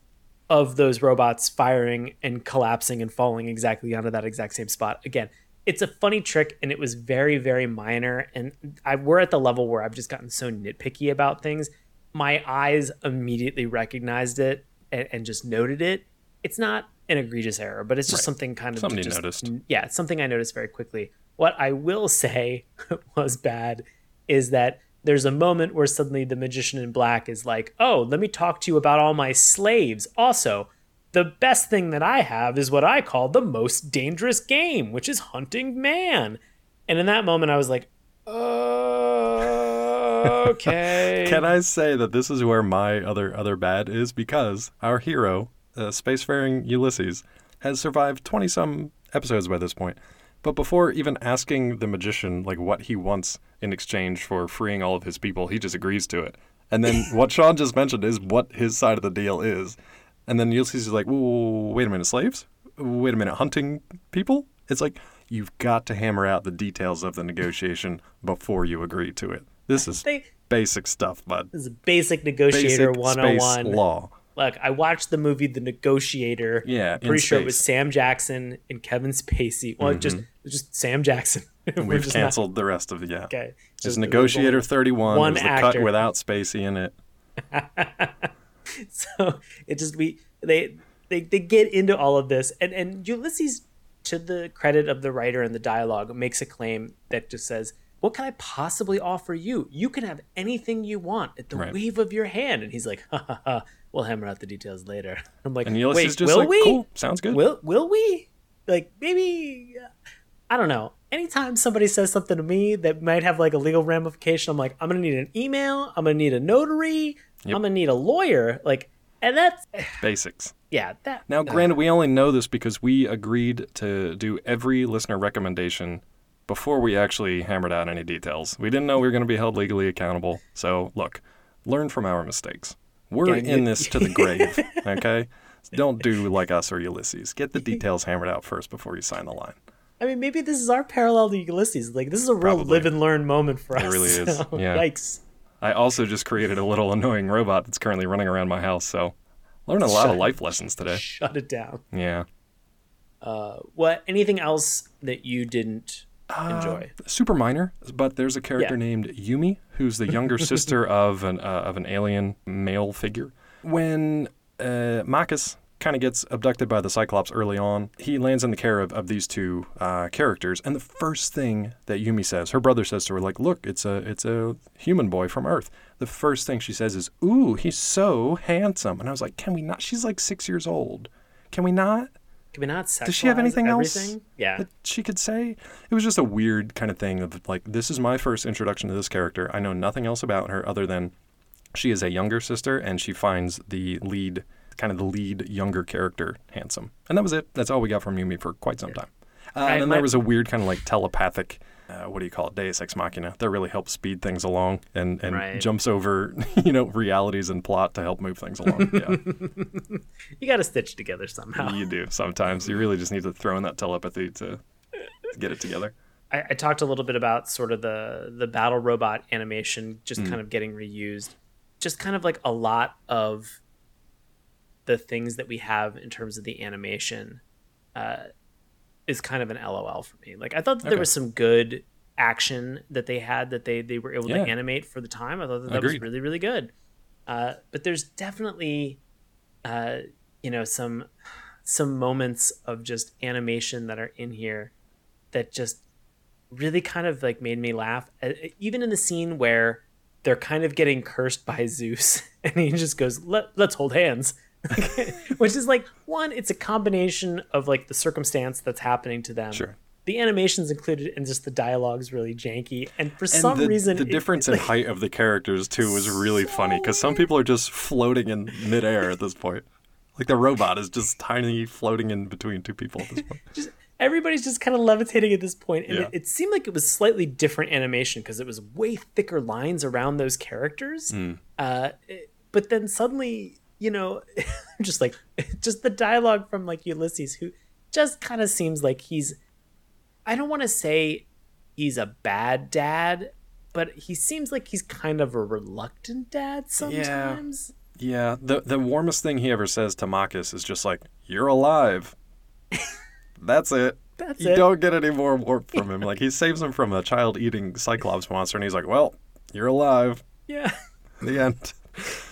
of those robots firing and collapsing and falling exactly onto that exact same spot. Again, it's a funny trick and it was very, very minor. And I we're at the level where I've just gotten so nitpicky about things. My eyes immediately recognized it and, and just noted it. It's not an egregious error, but it's just something kind of Something you just- noticed. Yeah, it's something I noticed very quickly. What I will say was bad is that there's a moment where suddenly the magician in black is like, "Oh, let me talk to you about all my slaves." Also, the best thing that I have is what I call the most dangerous game, which is hunting man. And in that moment, I was like, "Okay." Can I say that this is where my other other bad is because our hero, uh, spacefaring Ulysses, has survived twenty some episodes by this point. But before even asking the magician like what he wants in exchange for freeing all of his people, he just agrees to it. And then what Sean just mentioned is what his side of the deal is. And then Ulysses is like, "Whoa, wait a minute, slaves? Wait a minute, hunting people?" It's like you've got to hammer out the details of the negotiation before you agree to it. This is They- basic stuff, bud. This is basic negotiator Basic space 101. law. Look, I watched the movie The Negotiator. Yeah, I'm pretty sure it was. Sam Jackson and Kevin Spacey. Well, just mm-hmm. it was just Sam Jackson. We've just not- canceled the rest of the yeah. okay. It's just- Negotiator 31 one was the actor. cut without Spacey in it. so it just we they they they get into all of this and and Ulysses to the credit of the writer and the dialogue makes a claim that just says what can I possibly offer you? You can have anything you want at the Right. wave of your hand. And he's like, ha ha ha, we'll hammer out the details later. I'm like, And Ulysses wait, just will like, we? cool, sounds good. Will will we? Like maybe uh, I don't know. Anytime somebody says something to me that might have like a legal ramification, I'm like, I'm gonna need an email. I'm gonna need a notary. I'm gonna need a lawyer. Like, and that's Basics. yeah. That Now, granted, we only know this because we agreed to do every listener recommendation before we actually hammered out any details. We didn't know we were going to be held legally accountable. So, look, learn from our mistakes. We're in this to the grave, okay? Don't do like us or Ulysses. Get the details hammered out first before you sign the line. I mean, maybe this is our parallel to Ulysses. Like, this is a real Probably. live and learn moment for us. It really is, So, yeah. Yikes. I also just created a little annoying robot that's currently running around my house, so learned a lot of life lessons today. Shut it down. Yeah. What? Anything else that you didn't enjoy? super minor, but there's a character Yeah. named Yumi who's the younger sister of an uh, of an alien male figure. When uh, Marcus kind of gets abducted by the Cyclops early on, he lands in the care of, of these two uh, characters, and the first thing that Yumi says, her brother says to her, like, "Look, it's a it's a human boy from Earth." The first thing she says is, "Ooh, he's so handsome," and I was like, "Can we not?" She's like six years old. Can we not? Can we not Does she have anything else? Yeah. that she could say? It was just a weird kind of thing of like, this is my first introduction to this character. I know nothing else about her other than she is a younger sister and she finds the lead, kind of the lead younger character handsome. And that was it. That's all we got from Yumi for quite some time. Uh, and then there was a weird kind of like telepathic. Uh, what do you call it? Deus ex machina that really helps speed things along and, and Right. jumps over, you know, realities and plot to help move things along. Yeah. You got to stitch together somehow. You do sometimes. You really just need to throw in that telepathy to get it together. I, I talked a little bit about sort of the the battle robot animation just Mm. kind of getting reused just kind of like a lot of the things that we have in terms of the animation uh, is kind of an lol for me. Like i thought that there was some good action that they had that they they were able Yeah. to animate for the time. I thought that, that was really really good. Uh, but there's definitely uh, you know some some moments of just animation that are in here that just really kind of like made me laugh. Uh, even in the scene where they're kind of getting cursed by Zeus, and he just goes, Let, "Let's hold hands," which is like one. It's a combination of like the circumstance that's happening to them. Sure. The animation's included, and just the dialogue's really janky. And for And some the, reason, the it- difference it, in height of the characters too was really funny because some people are just floating in midair at this point. Like the robot is just tiny, floating in between two people at this point. just everybody's just kind of levitating at this point and Yeah. it, it seemed like it was slightly different animation because it was way thicker lines around those characters Hmm. uh, but then suddenly you know just like just the dialogue from like ulysses who just kind of seems like he's i don't want to say he's a bad dad but he seems like he's kind of a reluctant dad sometimes Yeah, yeah. the the warmest thing he ever says to Marcus is just like, "You're alive." That's it. That's you it. don't get any more warmth from him. Like he saves him from a child eating cyclops monster, and he's like, "Well, you're alive." yeah The end.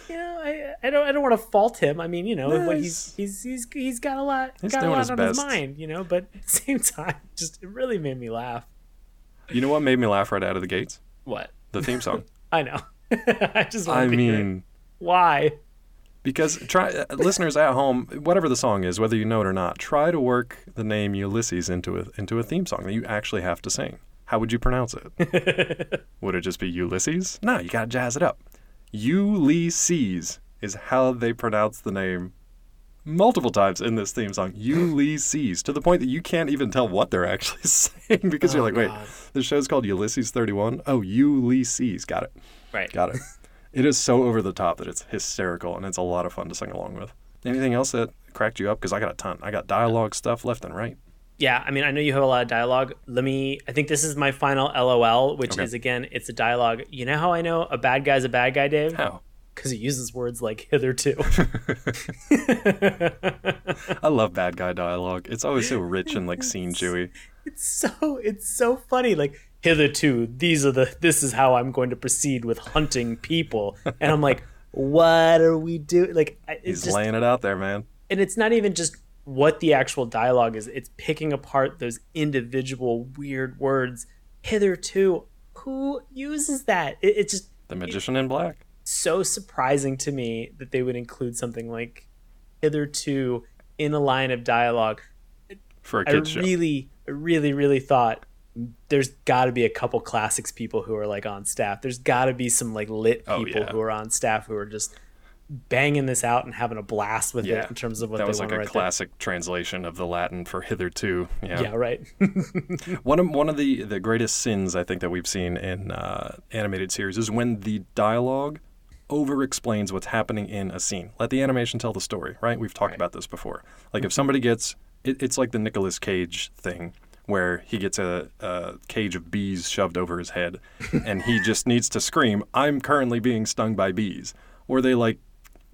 I, don't I don't want to fault him. I mean, you know, Nice. he's he's he's he's got a lot He's got a lot his on best. his mind, you know. But at the same time, just it really made me laugh. You know what made me laugh right out of the gates? What The theme song. I know. I just I mean, why? because try uh, listeners at home, whatever the song is, whether you know it or not, try to work the name Ulysses into a into a theme song that you actually have to sing. How would you pronounce it? would it just be Ulysses? No, you gotta jazz it up. Ulysses is how they pronounce the name multiple times in this theme song. Ulysses, to the point that you can't even tell what they're actually saying because you're Oh, like, wait, God. the show's called Ulysses 31. Oh, Ulysses. Got it. Right. Got it. it is so over the top that it's hysterical and it's a lot of fun to sing along with. Anything else that cracked you up? Because I got a ton. I got dialogue stuff left and right. Yeah, I mean, I know you have a lot of dialogue. Let me. I think this is my final LOL, which Okay. is again, it's a dialogue. You know how I know a bad guy's a bad guy, Dave? How? Because he uses words like hitherto. I love bad guy dialogue. It's always so rich and like scene chewy. it's so it's so funny like hitherto these are the this is how i'm going to proceed with hunting people and i'm like what are we doing like it's He's just laying it out there, man. and it's not even just what the actual dialogue is it's picking apart those individual weird words hitherto who uses that it, it's just The magician in black. So surprising to me that they would include something like hitherto in a line of dialogue For a kid's show. I really, really, really thought there's got to be a couple classics people who are like on staff. There's got to be some like lit Oh, people yeah. who are on staff who are just banging this out and having a blast with Yeah. it in terms of what that they was want like to a classic translation of the Latin for hitherto. there. Yeah, right. One of one of the the greatest sins I think that we've seen in uh, animated series is when the dialogue over explains what's happening in a scene. Let the animation tell the story, right? We've talked about this before. Like if somebody gets it, it's like the Nicolas Cage thing where he gets a, a cage of bees shoved over his head and he just needs to scream, "I'm currently being stung by bees." Or they like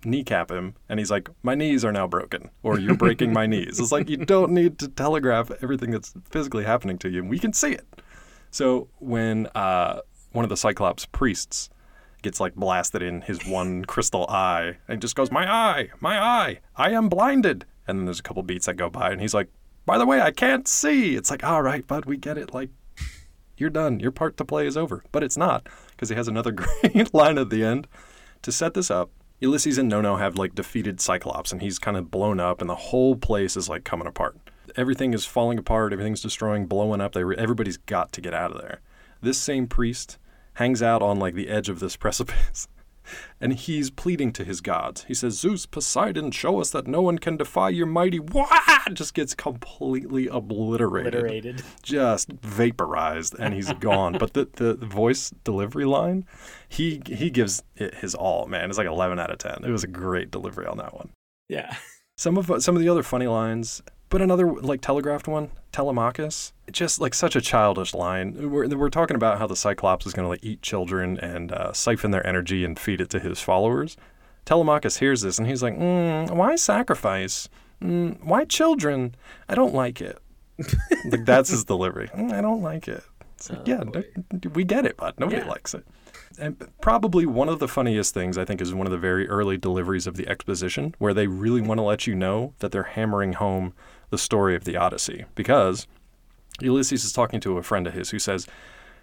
kneecap him and he's like my knees are now broken or you're breaking my knees it's like you don't need to telegraph everything that's physically happening to you we can see it so when uh, one of the cyclops priests gets like blasted in his one crystal eye and just goes my eye my eye i am blinded and then there's a couple beats that go by and he's like by the way i can't see it's like all right bud we get it like you're done. Your part to play is over. But it's not, because he has another great line at the end. To set this up, Ulysses and Nono have like defeated Cyclops, and he's kind of blown up, and the whole place is like coming apart. Everything is falling apart, everything's destroying, blowing up. They re- everybody's got to get out of there. This same priest hangs out on like the edge of this precipice. And he's pleading to his gods. He says, Zeus, Poseidon, show us that no one can defy your mighty. Wah! Just gets completely obliterated Obliterated. just vaporized and he's gone. but the, the voice delivery line, he he gives it his all, man. It's like 11 out of 10. It was a great delivery on that one. Yeah. Some of some of the other funny lines, but another like telegraphed one, Telemachus, just like such a childish line. We're, we're talking about how the Cyclops is going to like eat children and uh, siphon their energy and feed it to his followers. Telemachus hears this and he's like, mm, "Why sacrifice? Mm, why children? I don't like it." like that's his delivery. "Mm, I don't like it. Like, yeah, no- we get it, but nobody Yeah. likes it. And probably one of the funniest things I think is one of the very early deliveries of the exposition, where they really want to let you know that they're hammering home the story of the Odyssey. Because Ulysses is talking to a friend of his who says,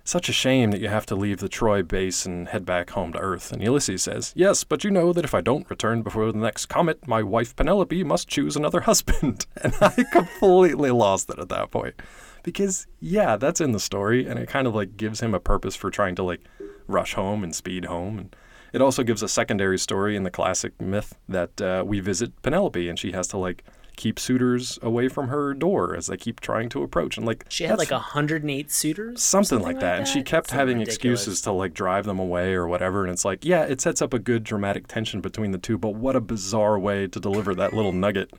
such a shame that you have to leave the Troy base and head back home to Earth. And Ulysses says, Yes, but you know that if I don't return before the next comet, my wife Penelope must choose another husband. And I completely lost it at that point. Because, yeah, that's in the story, and it kind of like gives him a purpose for trying to like rush home and speed home. And it also gives a secondary story in the classic myth that uh, we visit Penelope and she has to like keep suitors away from her door as they keep trying to approach. And like She had like 108 suitors? or something, like that. And she kept Something having ridiculous. excuses to like drive them away or whatever. And it's like, yeah, it sets up a good dramatic tension between the two, but what a bizarre way to deliver that little nugget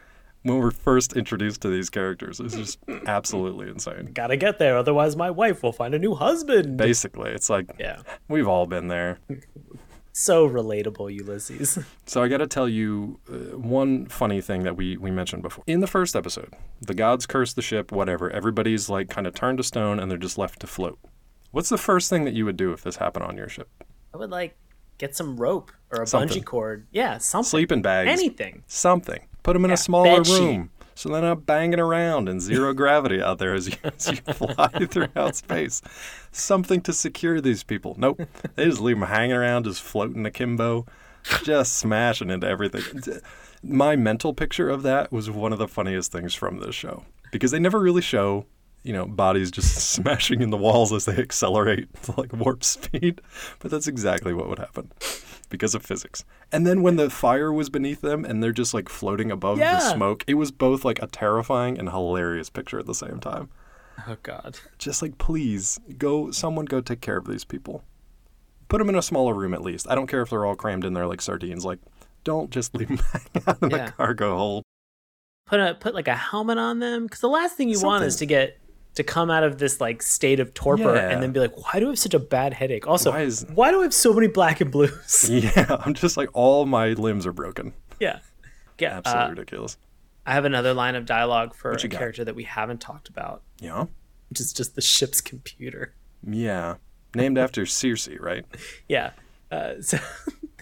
when we're first introduced to these characters. It's just absolutely insane. Gotta get there, otherwise my wife will find a new husband. Basically, it's like yeah. we've all been there. So relatable, Ulysses. So I got to tell you uh, one funny thing that we we mentioned before. In the first episode, the gods curse the ship, whatever. Everybody's like kind of turned to stone and they're just left to float. What's the first thing that you would do if this happened on your ship? I would like get some rope or a Something. bungee cord. Yeah, something. Sleeping bags. Anything. something. Put them in Yeah, a smaller room so they're not banging around in zero gravity out there as you, as you fly throughout space. Something to secure these people. Nope. They just leave them hanging around, just floating akimbo, just smashing into everything. My mental picture of that was one of the funniest things from this show because they never really show. You know, bodies just smashing in the walls as they accelerate to like warp speed. But that's exactly what would happen because of physics. And then when the fire was beneath them and they're just like floating above Yeah. the smoke, it was both like a terrifying and hilarious picture at the same time. Oh God. Just like, please go, someone go take care of these people. Put them in a smaller room at least. I don't care if they're all crammed in there like sardines. Like, don't just leave them hanging out in Yeah. the cargo hold. Put a put like a helmet on them because the last thing you want is to get to come out of this like state of torpor Yeah. and then be like, why do I have such a bad headache? Also, Why why, do I have so many black and blues? Yeah, I'm just like, all my limbs are broken. yeah. Yeah. Absolutely uh, ridiculous. I have another line of dialogue for a got? character that we haven't talked about, Yeah? which is just the ship's computer. Yeah. Named after Circe, right? Yeah. Uh, so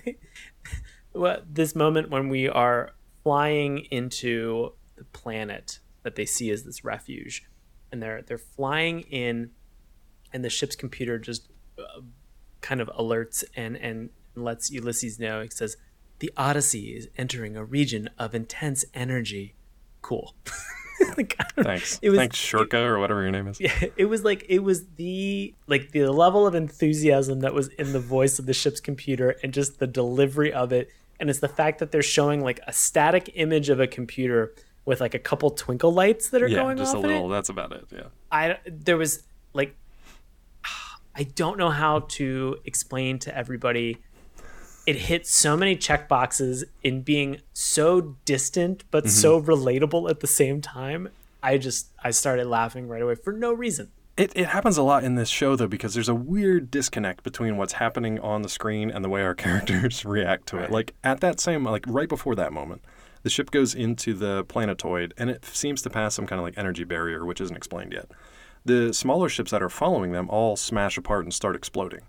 well, this moment when we are flying into the planet that they see as this refuge, and they're they're flying in, and the ship's computer just uh, kind of alerts and and lets Ulysses know. It says, "The Odyssey is entering a region of intense energy." Cool. Like, I don't know. Thanks. It was- Thanks, Shirka, or whatever your name is. yeah, it was like it was the like the level of enthusiasm that was in the voice of the ship's computer and just the delivery of it and it's the fact that they're showing like a static image of a computer with like a couple twinkle lights that are Yeah, going just a off in little. That's about it. Yeah. I there was like I don't know how to explain to everybody it hit so many check boxes in being so distant but Mm-hmm. so relatable at the same time. I just I started laughing right away for no reason. It, it happens a lot in this show though because there's a weird disconnect between what's happening on the screen and the way our characters react to it. Like at that same like right before that moment, the ship goes into the planetoid and it seems to pass some kind of like energy barrier which isn't explained yet. The smaller ships that are following them all smash apart and start exploding.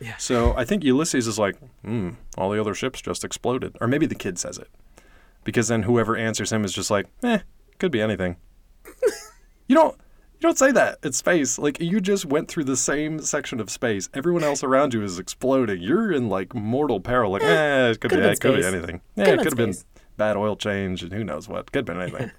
Yeah. So I think Ulysses is like, hmm, all the other ships just exploded. Or maybe the kid says it. Because then whoever answers him is just like, eh, could be anything. you don't you don't say that. It's space. Like you just went through the same section of space. Everyone else around you is exploding. You're in like mortal peril. Like, eh, it could, could've be been it could be anything. Yeah, it could have been. Bad oil change and who knows what. Could have been anything.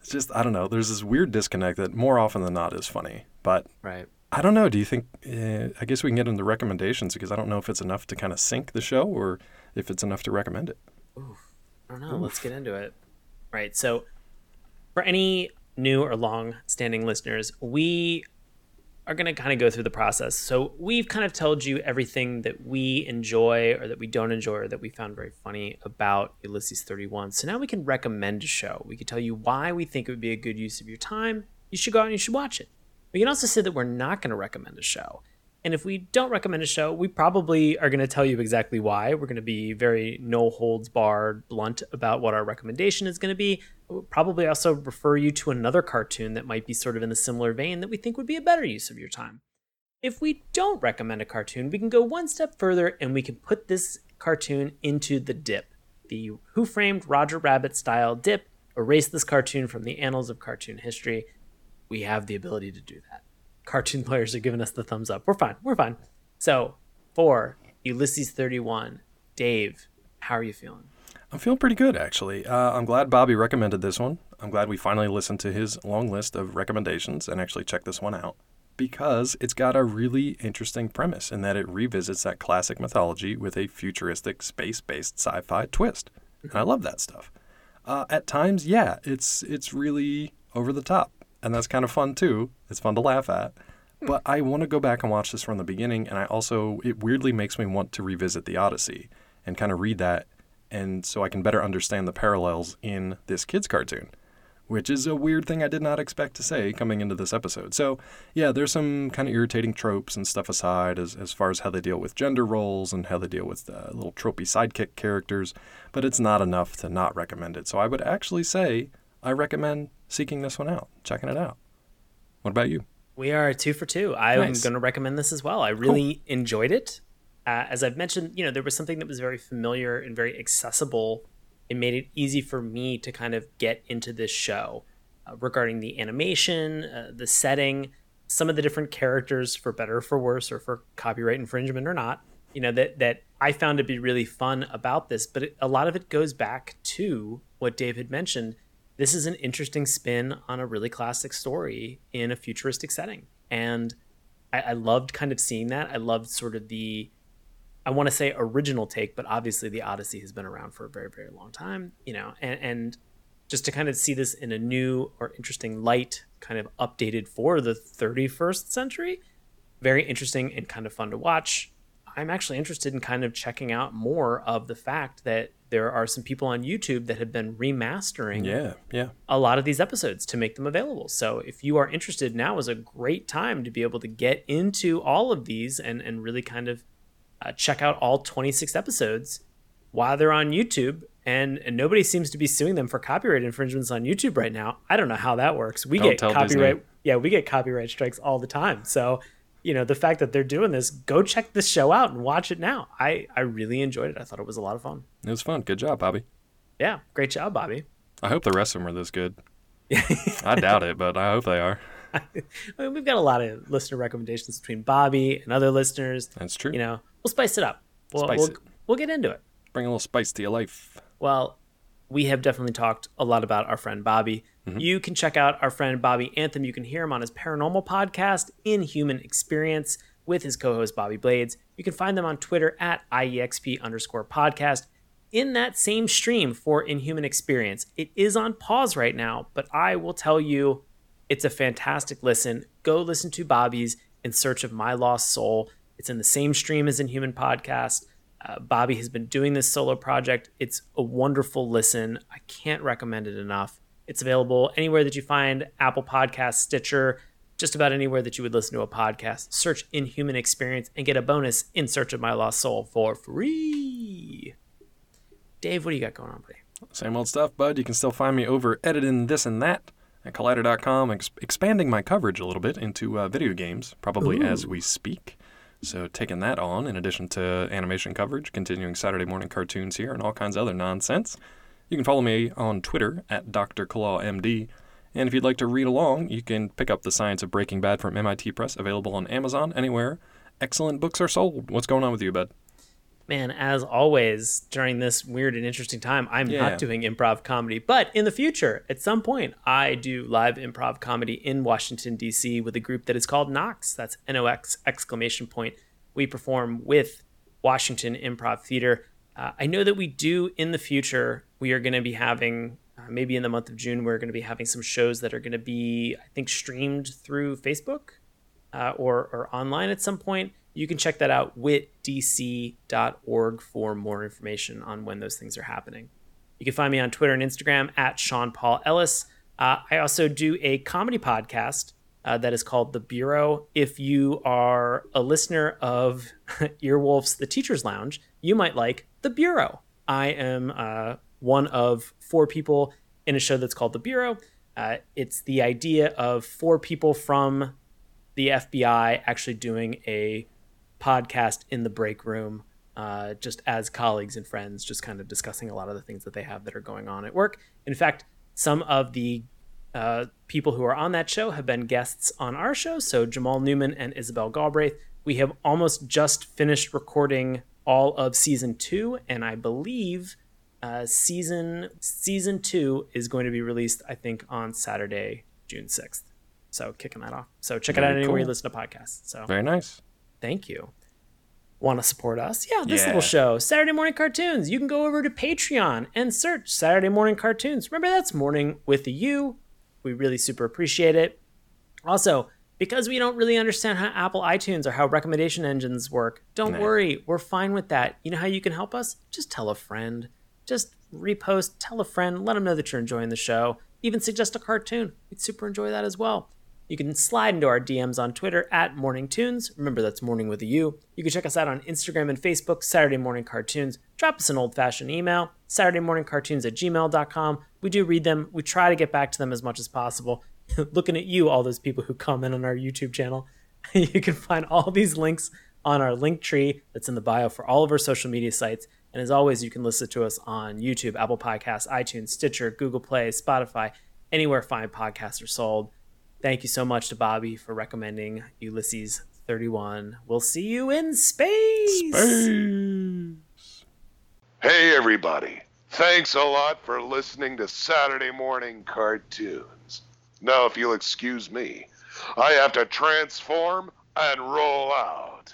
it's just I don't know. There's this weird disconnect that more often than not is funny. But Right. I don't know. Do you think? Uh, I guess we can get into recommendations because I don't know if it's enough to kind of sink the show or if it's enough to recommend it. I don't know. Let's get into it. Right. So, for any new or long standing listeners, we are going to kind of go through the process. So, we've kind of told you everything that we enjoy or that we don't enjoy or that we found very funny about Ulysses 31. So, now we can recommend a show. We can tell you why we think it would be a good use of your time. You should go out and you should watch it. We can also say that we're not going to recommend a show. And if we don't recommend a show, we probably are going to tell you exactly why. We're going to be very no holds barred, blunt about what our recommendation is going to be. We'll probably also refer you to another cartoon that might be sort of in a similar vein that we think would be a better use of your time. If we don't recommend a cartoon, we can go one step further and we can put this cartoon into the dip. The Who Framed Roger Rabbit style dip, erase this cartoon from the annals of cartoon history. We have the ability to do that. Cartoon players are giving us the thumbs up. We're fine. We're fine. So for Ulysses 31, Dave, how are you feeling? I'm feeling pretty good, actually. Uh, I'm glad Bobby recommended this one. I'm glad we finally listened to his long list of recommendations and actually checked this one out because it's got a really interesting premise in that it revisits that classic mythology with a futuristic space based sci fi twist. And I love that stuff. Uh, at times, yeah, it's it's really over the top, and that's kind of fun too. It's fun to laugh at. But I want to go back and watch this from the beginning, and I also it weirdly makes me want to revisit the Odyssey and kind of read that, and so I can better understand the parallels in this kids cartoon, which is a weird thing I did not expect to say coming into this episode. So yeah, there's some kind of irritating tropes and stuff aside as as far as how they deal with gender roles and how they deal with uh, little tropey sidekick characters, but it's not enough to not recommend it. So I would actually say I recommend seeking this one out, checking it out. What about you? We are two for two. I'm Nice. going to recommend this as well. I really enjoyed it. Uh, as I've mentioned, you know, there was something that was very familiar and very accessible. It made it easy for me to kind of get into this show uh, regarding the animation, uh, the setting, some of the different characters, for better or for worse, or for copyright infringement or not. You know that that I found to be really fun about this, but it, a lot of it goes back to what Dave had mentioned this is an interesting spin on a really classic story in a futuristic setting. And I, I loved kind of seeing that. I loved sort of the, I want to say original take, but obviously the Odyssey has been around for a very, very long time, you know, and, and just to kind of see this in a new or interesting light, kind of updated for the 31st century, very interesting and kind of fun to watch. I'm actually interested in kind of checking out more of the fact that there are some people on YouTube that have been remastering Yeah, yeah. a lot of these episodes to make them available. So if you are interested, now is a great time to be able to get into all of these and, and really kind of uh, check out all 26 episodes while they're on YouTube. And, and nobody seems to be suing them for copyright infringements on YouTube right now. I don't know how that works. We Don't get copyright. Disney. Yeah, we get copyright strikes all the time. So, you know, the fact that they're doing this, go check this show out and watch it now. I, I really enjoyed it. I thought it was a lot of fun. It was fun. Good job, Bobby. Yeah, great job, Bobby. I hope the rest of them are this good. I doubt it, but I hope they are. I mean, we've got a lot of listener recommendations between Bobby and other listeners. That's true. You know, we'll spice it up. We'll, Spice we'll, it. we'll get into it. Bring a little spice to your life. Well, we have definitely talked a lot about our friend Bobby. Mm-hmm. You can check out our friend Bobby Anthem. You can hear him on his paranormal podcast, Inhuman Experience, with his co host Bobby Blades. You can find them on Twitter at IEXP underscore podcast. In that same stream for Inhuman Experience, it is on pause right now, but I will tell you it's a fantastic listen. Go listen to Bobby's In Search of My Lost Soul. It's in the same stream as Inhuman Podcast. Uh, Bobby has been doing this solo project. It's a wonderful listen. I can't recommend it enough. It's available anywhere that you find Apple Podcasts, Stitcher, just about anywhere that you would listen to a podcast. Search Inhuman Experience and get a bonus In Search of My Lost Soul for free. Dave, what do you got going on, buddy? Same old stuff, bud. You can still find me over editing this and that at Collider.com, ex- expanding my coverage a little bit into uh, video games, probably as we speak. So taking that on, in addition to animation coverage, continuing Saturday morning cartoons here, and all kinds of other nonsense. You can follow me on Twitter at Dr. Claw MD. And if you'd like to read along, you can pick up The Science of Breaking Bad from MIT Press, available on Amazon, anywhere. Excellent books are sold. What's going on with you, bud? Man, as always, during this weird and interesting time, I'm Yeah. not doing improv comedy. But in the future, at some point, I do live improv comedy in Washington, D.C. with a group that is called Nox. That's N O X exclamation point. We perform with Washington Improv Theater. Uh, I know that we do in the future, we are going to be having, uh, maybe in the month of June, we're going to be having some shows that are going to be, I think, streamed through Facebook uh, or, or online at some point. You can check that out, witdc.org, for more information on when those things are happening. You can find me on Twitter and Instagram at Sean Paul Ellis. Uh, I also do a comedy podcast uh, that is called The Bureau. If you are a listener of Earwolf's The Teacher's Lounge, you might like The Bureau. I am uh, one of four people in a show that's called The Bureau. Uh, it's the idea of four people from the FBI actually doing a podcast in the break room, uh, just as colleagues and friends, just kind of discussing a lot of the things that they have that are going on at work. In fact, some of the uh, people who are on that show have been guests on our show. So Jamal Newman and Isabel Galbraith. We have almost just finished recording all of season two, and I believe uh, season season two is going to be released. I think on Saturday, June sixth. So kicking that off. So check it Very out anywhere you listen to podcasts. So Very nice. Thank you. Want to support us? Yeah, this Yeah. little show, Saturday Morning Cartoons. You can go over to Patreon and search Saturday Morning Cartoons. Remember, that's morning with a U. We really super appreciate it. Also, because we don't really understand how Apple iTunes or how recommendation engines work, don't worry. We're fine with that. You know how you can help us? Just tell a friend. Just repost, tell a friend, let them know that you're enjoying the show. Even suggest a cartoon. We'd super enjoy that as well. You can slide into our DMs on Twitter at Morning Tunes. Remember, that's morning with a U. You can check us out on Instagram and Facebook, Saturday Morning Cartoons. Drop us an old fashioned email, Saturday Morning Cartoons at gmail.com. We do read them. We try to get back to them as much as possible. Looking at you, all those people who comment on our YouTube channel. you can find all these links on our link tree that's in the bio for all of our social media sites. And as always, you can listen to us on YouTube, Apple Podcasts, iTunes, Stitcher, Google Play, Spotify, anywhere fine podcasts are sold. Thank you so much to Bobby for recommending Ulysses 31. We'll see you in space. Space. Hey, everybody. Thanks a lot for listening to Saturday Morning Cartoons. Now, if you'll excuse me, I have to transform and roll out.